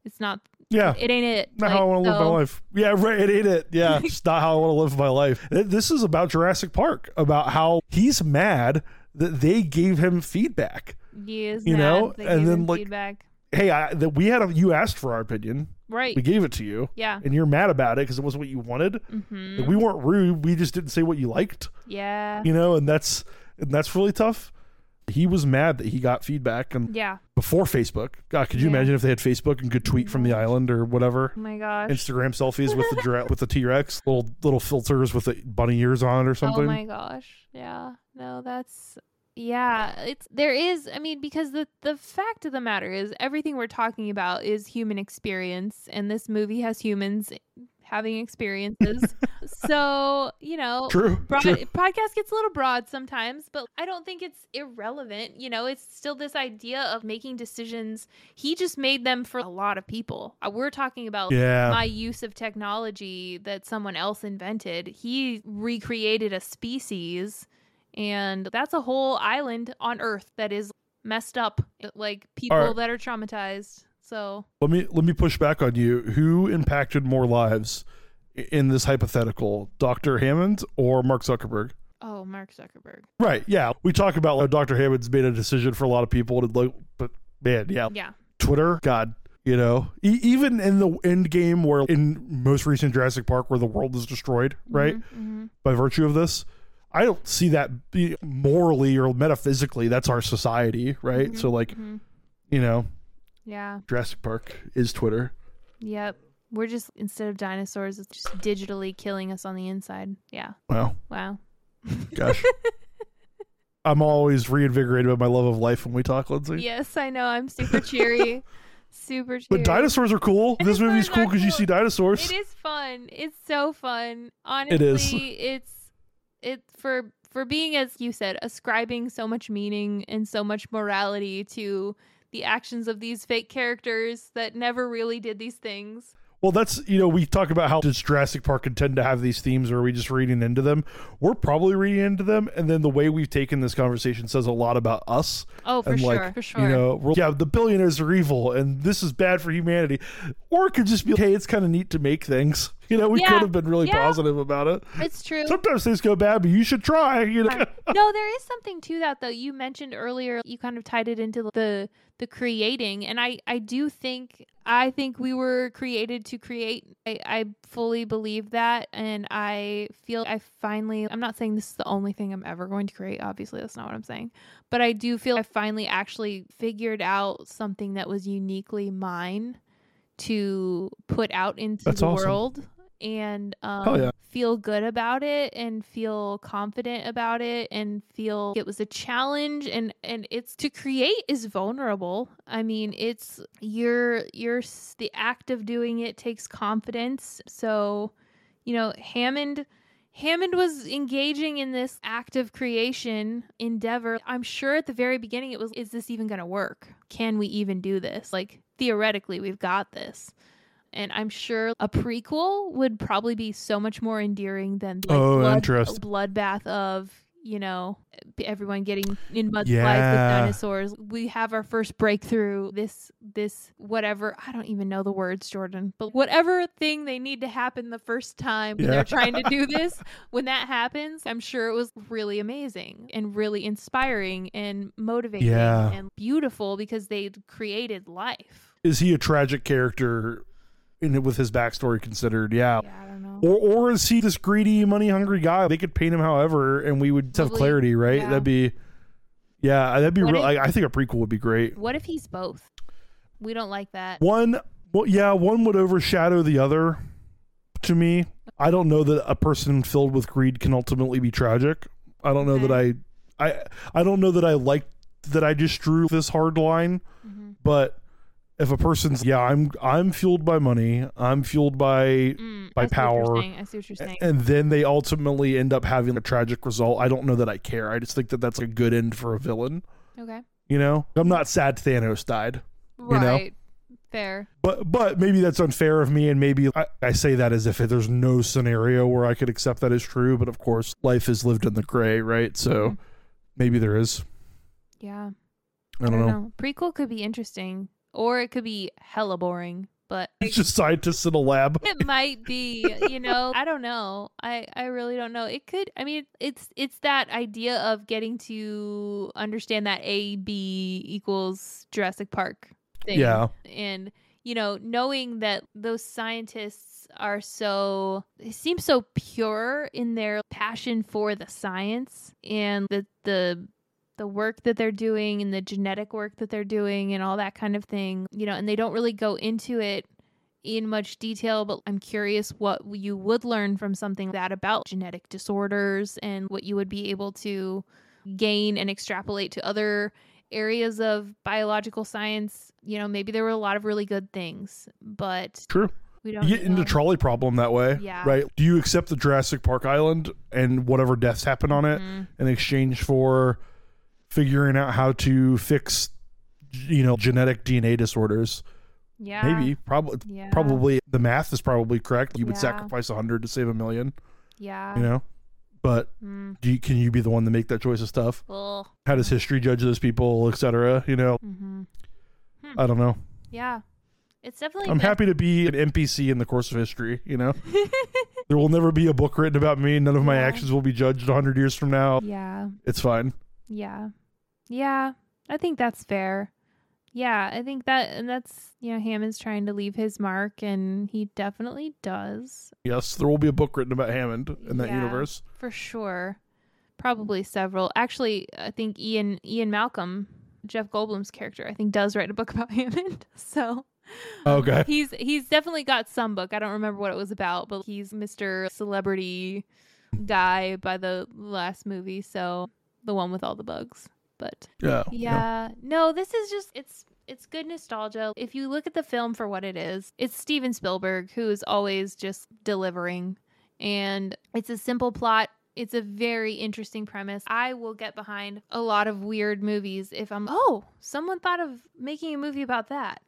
it's not
yeah.
it ain't it
Not
Like,
how I want to live my life. Yeah, right. It ain't it. Yeah, it's not how I want to live my life. This is about Jurassic Park, about how he's mad that they gave him feedback. You know, and then, like,
feedback.
Hey, I, that we had a, you asked for our opinion.
Right.
We gave it to you,
yeah.
and you're mad about it because it wasn't what you wanted.
hmm
Like, we weren't rude. We just didn't say what you liked.
Yeah.
You know, and that's and that's really tough. He was mad that he got feedback and
Yeah.
before Facebook. God, could you
Yeah.
imagine if they had Facebook and could tweet from the island or whatever?
Oh my gosh.
Instagram selfies with the giraffe, with the T Rex, little little filters with the bunny ears on it or something.
Oh my gosh. Yeah. No, that's yeah, it's there is I mean because the the fact of the matter is everything we're talking about is human experience and this movie has humans having experiences. so, you know,
True.
broad,
true.
podcast gets a little broad sometimes, but I don't think it's irrelevant. You know, it's still this idea of making decisions. He just made them for a lot of people. Uh, We're talking about
Yeah.
my use of technology that someone else invented. He recreated a species, and that's a whole island on Earth that is messed up, like people
right.
that are traumatized. So,
Let me let me push back on you. Who impacted more lives in this hypothetical, Dr. Hammond or Mark Zuckerberg?
oh, Mark Zuckerberg.
Right. Yeah. We talk about like Dr. Hammond's made a decision for a lot of people to like, but man, yeah,
Yeah.
Twitter, God, you know, e- even in the end game where in most recent Jurassic Park where the world is destroyed, right,
hmm
by virtue of this, I don't see that be morally or metaphysically. That's our society, right? So like,
hmm
you know,
Yeah.
Jurassic Park is Twitter.
Yep. We're just instead of dinosaurs, it's just digitally killing us on the inside. Yeah.
Wow,
Wow.
gosh. I'm always reinvigorated by my love of life when we talk, Lyndsey.
Yes, I know. I'm super cheery. super cheery.
But dinosaurs are cool. This movie's cool because you see dinosaurs.
It is fun. It's so fun. Honestly,
It is.
it's it for for being as you said, ascribing so much meaning and so much morality to the actions of these fake characters that never really did these things.
Well, that's you know we talk about how does Jurassic Park intend to have these themes, or are we just reading into them? We're probably reading into them, and then the way we've taken this conversation says a lot about us.
Oh, for
and
sure.
like
for sure.
you know, we're, yeah, the billionaires are evil, and this is bad for humanity. Or it could just be, hey, it's kind of neat to make things. You know, we
Yeah,
could have been really
yeah.
positive about it.
It's true.
Sometimes things go bad, but you should try. You know, um,
no, there is something to that though. You mentioned earlier you kind of tied it into the the creating, and I I do think I think we were created to create. I, I fully believe that, and I feel I finally. I'm not saying this is the only thing I'm ever going to create. Obviously, that's not what I'm saying, but I do feel I finally actually figured out something that was uniquely mine to put out into
That's
the
awesome.
world and um,
Hell yeah.
feel good about it and feel confident about it and feel it was a challenge and and it's to create is vulnerable i mean it's you're you're the act of doing it takes confidence so you know hammond Hammond was engaging in this act of creation endeavor. I'm sure at the very beginning it was, is this even going to work? Can we even do this? Like, theoretically, we've got this. And I'm sure a prequel would probably be so much more endearing than like
Oh,
blood,
interest.
bloodbath of you know everyone getting in mudslides
Yeah.
with dinosaurs. We have our first breakthrough. This this whatever I don't even know the words, Jordan, but whatever thing they need to happen the first time when
Yeah.
they're trying to do this, when that happens, I'm sure it was really amazing and really inspiring and motivating
Yeah.
and beautiful because they created life.
is he a tragic character in it with his backstory considered? Yeah.
Yeah, I don't know.
Or, or is he this greedy, money hungry guy? They could paint him however, and we would have clarity, right?
yeah.
That'd be, yeah, that'd be
What
real.
if-
I, I think a prequel would be great.
What if he's both? We don't like that.
One, well, yeah, one would overshadow the other. To me, I don't know that a person filled with greed can ultimately be tragic. I don't know that I, I, I don't know that I like that I just drew this hard line.
Mhm.
But if a person's, yeah, I'm, I'm fueled by money. I'm fueled by
Mm,
by
I see what you're
power.
I see what you're saying.
and then they ultimately end up having a tragic result. I don't know that I care. I just think that that's a good end for a villain.
okay.
You know, I'm not sad Thanos died, know?
Right. Fair.
but but maybe that's unfair of me, and maybe I, I say that as if there's no scenario where I could accept that as true. But of course, life is lived in the gray, right? So
Mhm.
maybe there is.
Yeah.
I don't, know.
Prequel could be interesting, or it could be hella boring. But
It's just scientists in a lab.
it might be, you know, I don't know. I I really don't know. It could. I mean, it's it's that idea of getting to understand that A B equals Jurassic Park thing.
Yeah.
and you know knowing that those scientists are so they seem so pure in their passion for the science and the the the work that they're doing and the genetic work that they're doing and all that kind of thing you know and they don't really go into it in much detail but i'm curious what you would learn from something like that about genetic disorders and what you would be able to gain and extrapolate to other areas of biological science, you know, maybe there were a lot of really good things, but
True.
we don't
You get into trolley problem that way,
Yeah.
right? Do you accept the Jurassic Park island and whatever deaths happen on it
Mhm.
in exchange for figuring out how to fix, you know, genetic DNA disorders?
Yeah.
Maybe, probably,
Yeah.
probably the math is probably correct. You would
Yeah.
sacrifice a hundred to save a million,
Yeah.
you know. But
Mm.
do you, can you be the one to make that choice of stuff?
Ugh.
How does history judge those people, etc.? You know,
Mm-hmm.
I don't know.
Yeah. It's definitely
I'm happy to be an NPC in the course of history. You know, there will never be a book written about me. None of my
Yeah.
actions will be judged a hundred years from now.
yeah.
It's fine.
Yeah. Yeah. I think that's fair. Yeah, I think that and that's you know, Hammond's trying to leave his mark and he definitely does.
Yes, there will be a book written about Hammond in that
Yeah.
universe.
For sure. Probably several. Actually, I think Ian Ian Malcolm, Jeff Goldblum's character, I think does write a book about Hammond. So
Okay.
he's he's definitely got some book. I don't remember what it was about, but he's Mr. Celebrity guy by the last movie, so the one with all the bugs. But
Yeah.
yeah. No, this is just it's it's good nostalgia. If you look at the film for what it is, it's Steven Spielberg who is always just delivering. And it's a simple plot. It's a very interesting premise. I will get behind a lot of weird movies if I'm oh, someone thought of making a movie about that.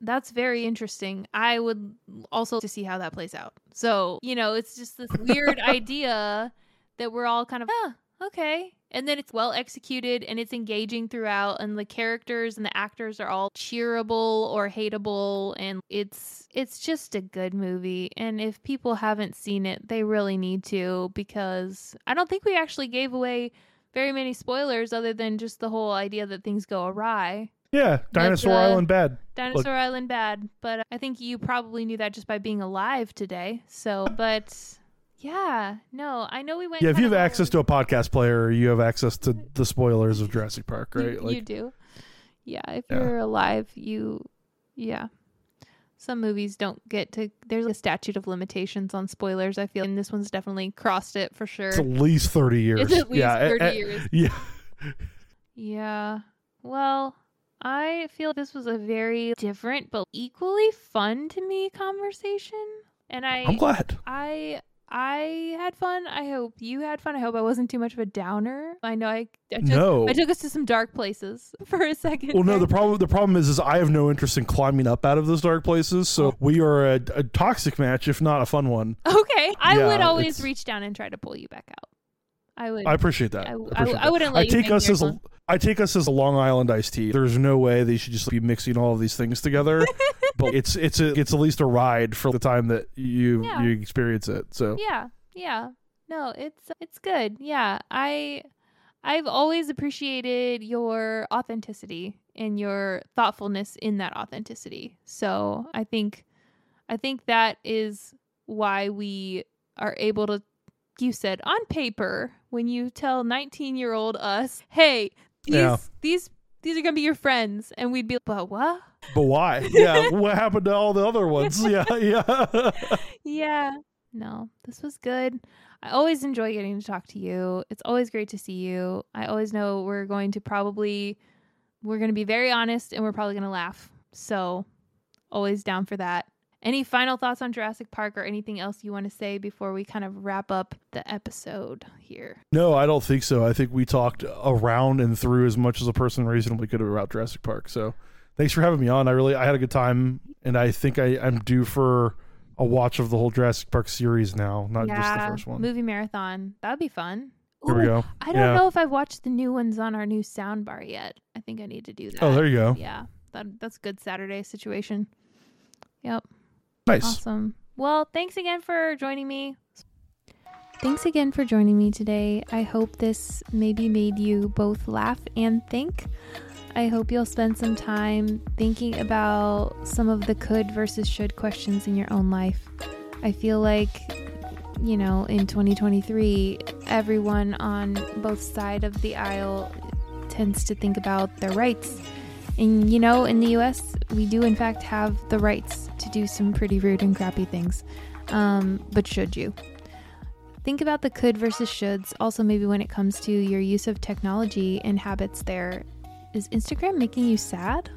That's very interesting. I would also to see how that plays out. So, you know, it's just this weird idea that we're all kind of, ah, okay. And then it's well executed and it's engaging throughout and the characters and the actors are all cheerable or hateable and it's it's just a good movie and if people haven't seen it they really need to because i don't think we actually gave away very many spoilers other than just the whole idea that things go awry
Yeah, Dinosaur
uh,
Island bad.
Dinosaur Island bad, but I think you probably knew that just by being alive today. So, but yeah, no, I know we went.
Yeah, if you have access to a podcast player, you have access to mm. the spoilers of Jurassic Park,
You-
right?
You, do. Yeah, if
Yeah.
you're alive, you, yeah. Some movies don't get to. There's a statute of limitations on spoilers. I feel, and this one's definitely crossed it for sure.
it's at least thirty years.
It's at least
yeah,
thirty years.
Yeah,
Yeah. Well, I feel this was a very different but equally fun to me conversation, and I
I'm glad.
I I had fun. I hope you had fun. I hope I wasn't too much of a downer. I know I, I took
No.
I took us to some dark places for a second.
Well, no. The problem the problem is is I have no interest in climbing up out of those dark places. So
Oh.
we are a, a toxic match, if not a fun one.
Okay, I
Yeah,
would always
it's-
reach down and try to pull you back out. I would.
I appreciate that.
I,
I,
I,
appreciate
I
that.
wouldn't let
I
you
take us as a. I take us as a Long Island iced tea. There's no way they should just be mixing all of these things together. but it's it's a, it's at least a ride for the time that you
Yeah.
you experience it. So
Yeah, yeah. No, it's it's good. Yeah, I I've always appreciated your authenticity and your thoughtfulness in that authenticity. So I think I think that is why we are able to you said on paper when you tell 19 year old us hey these
Yeah.
these these are gonna be your friends and we'd be but what
But why? Yeah, what happened to all the other ones? Yeah, yeah.
Yeah. No, this was good. I always enjoy getting to talk to you. It's always great to see you. I always know we're going to probably we're going to be very honest and we're probably going to laugh. So, always down for that. Any final thoughts on Jurassic Park or anything else you want to say before we kind of wrap up the episode here?
No, I don't think so. I think we talked around and through as much as a person reasonably could about Jurassic Park. So, thanks for having me on. I really I had a good time, and I think I, I'm due for a watch of the whole Jurassic Park series now, not just the first one.
movie marathon. That'd be fun.
Here we go.
I don't
Yeah.
know if I've watched the new ones on our new soundbar yet. I think I need to do that.
Oh, there you go.
Yeah, that that's a good Saturday situation. Yep.
Nice.
Awesome. Well, thanks again for joining me. Thanks again for joining me today. I hope this maybe made you both laugh and think. I hope you'll spend some time thinking about some of the could versus should questions in your own life. I feel like, you know, in 2023, everyone on both side of the aisle tends to think about their rights. And, you know, in the US, we do in fact have the rights to do some pretty rude and crappy things. Um, but should you? Think about the could versus shoulds. Also, maybe when it comes to your use of technology and habits there. Is Instagram making you sad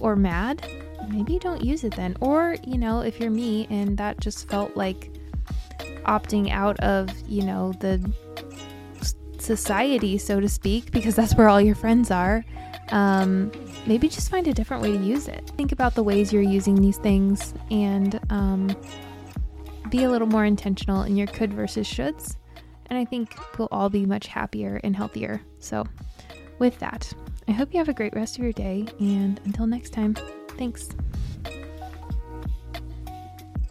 or mad? Maybe you don't use it then. Or, you know, if you're me and that just felt like opting out of, you know, the society, so to speak, because that's where all your friends are, um, maybe just find a different way to use it. Think about the ways you're using these things and um, be a little more intentional in your could versus shoulds. And I think we'll all be much happier and healthier. So, with that, I hope you have a great rest of your day. And until next time, thanks.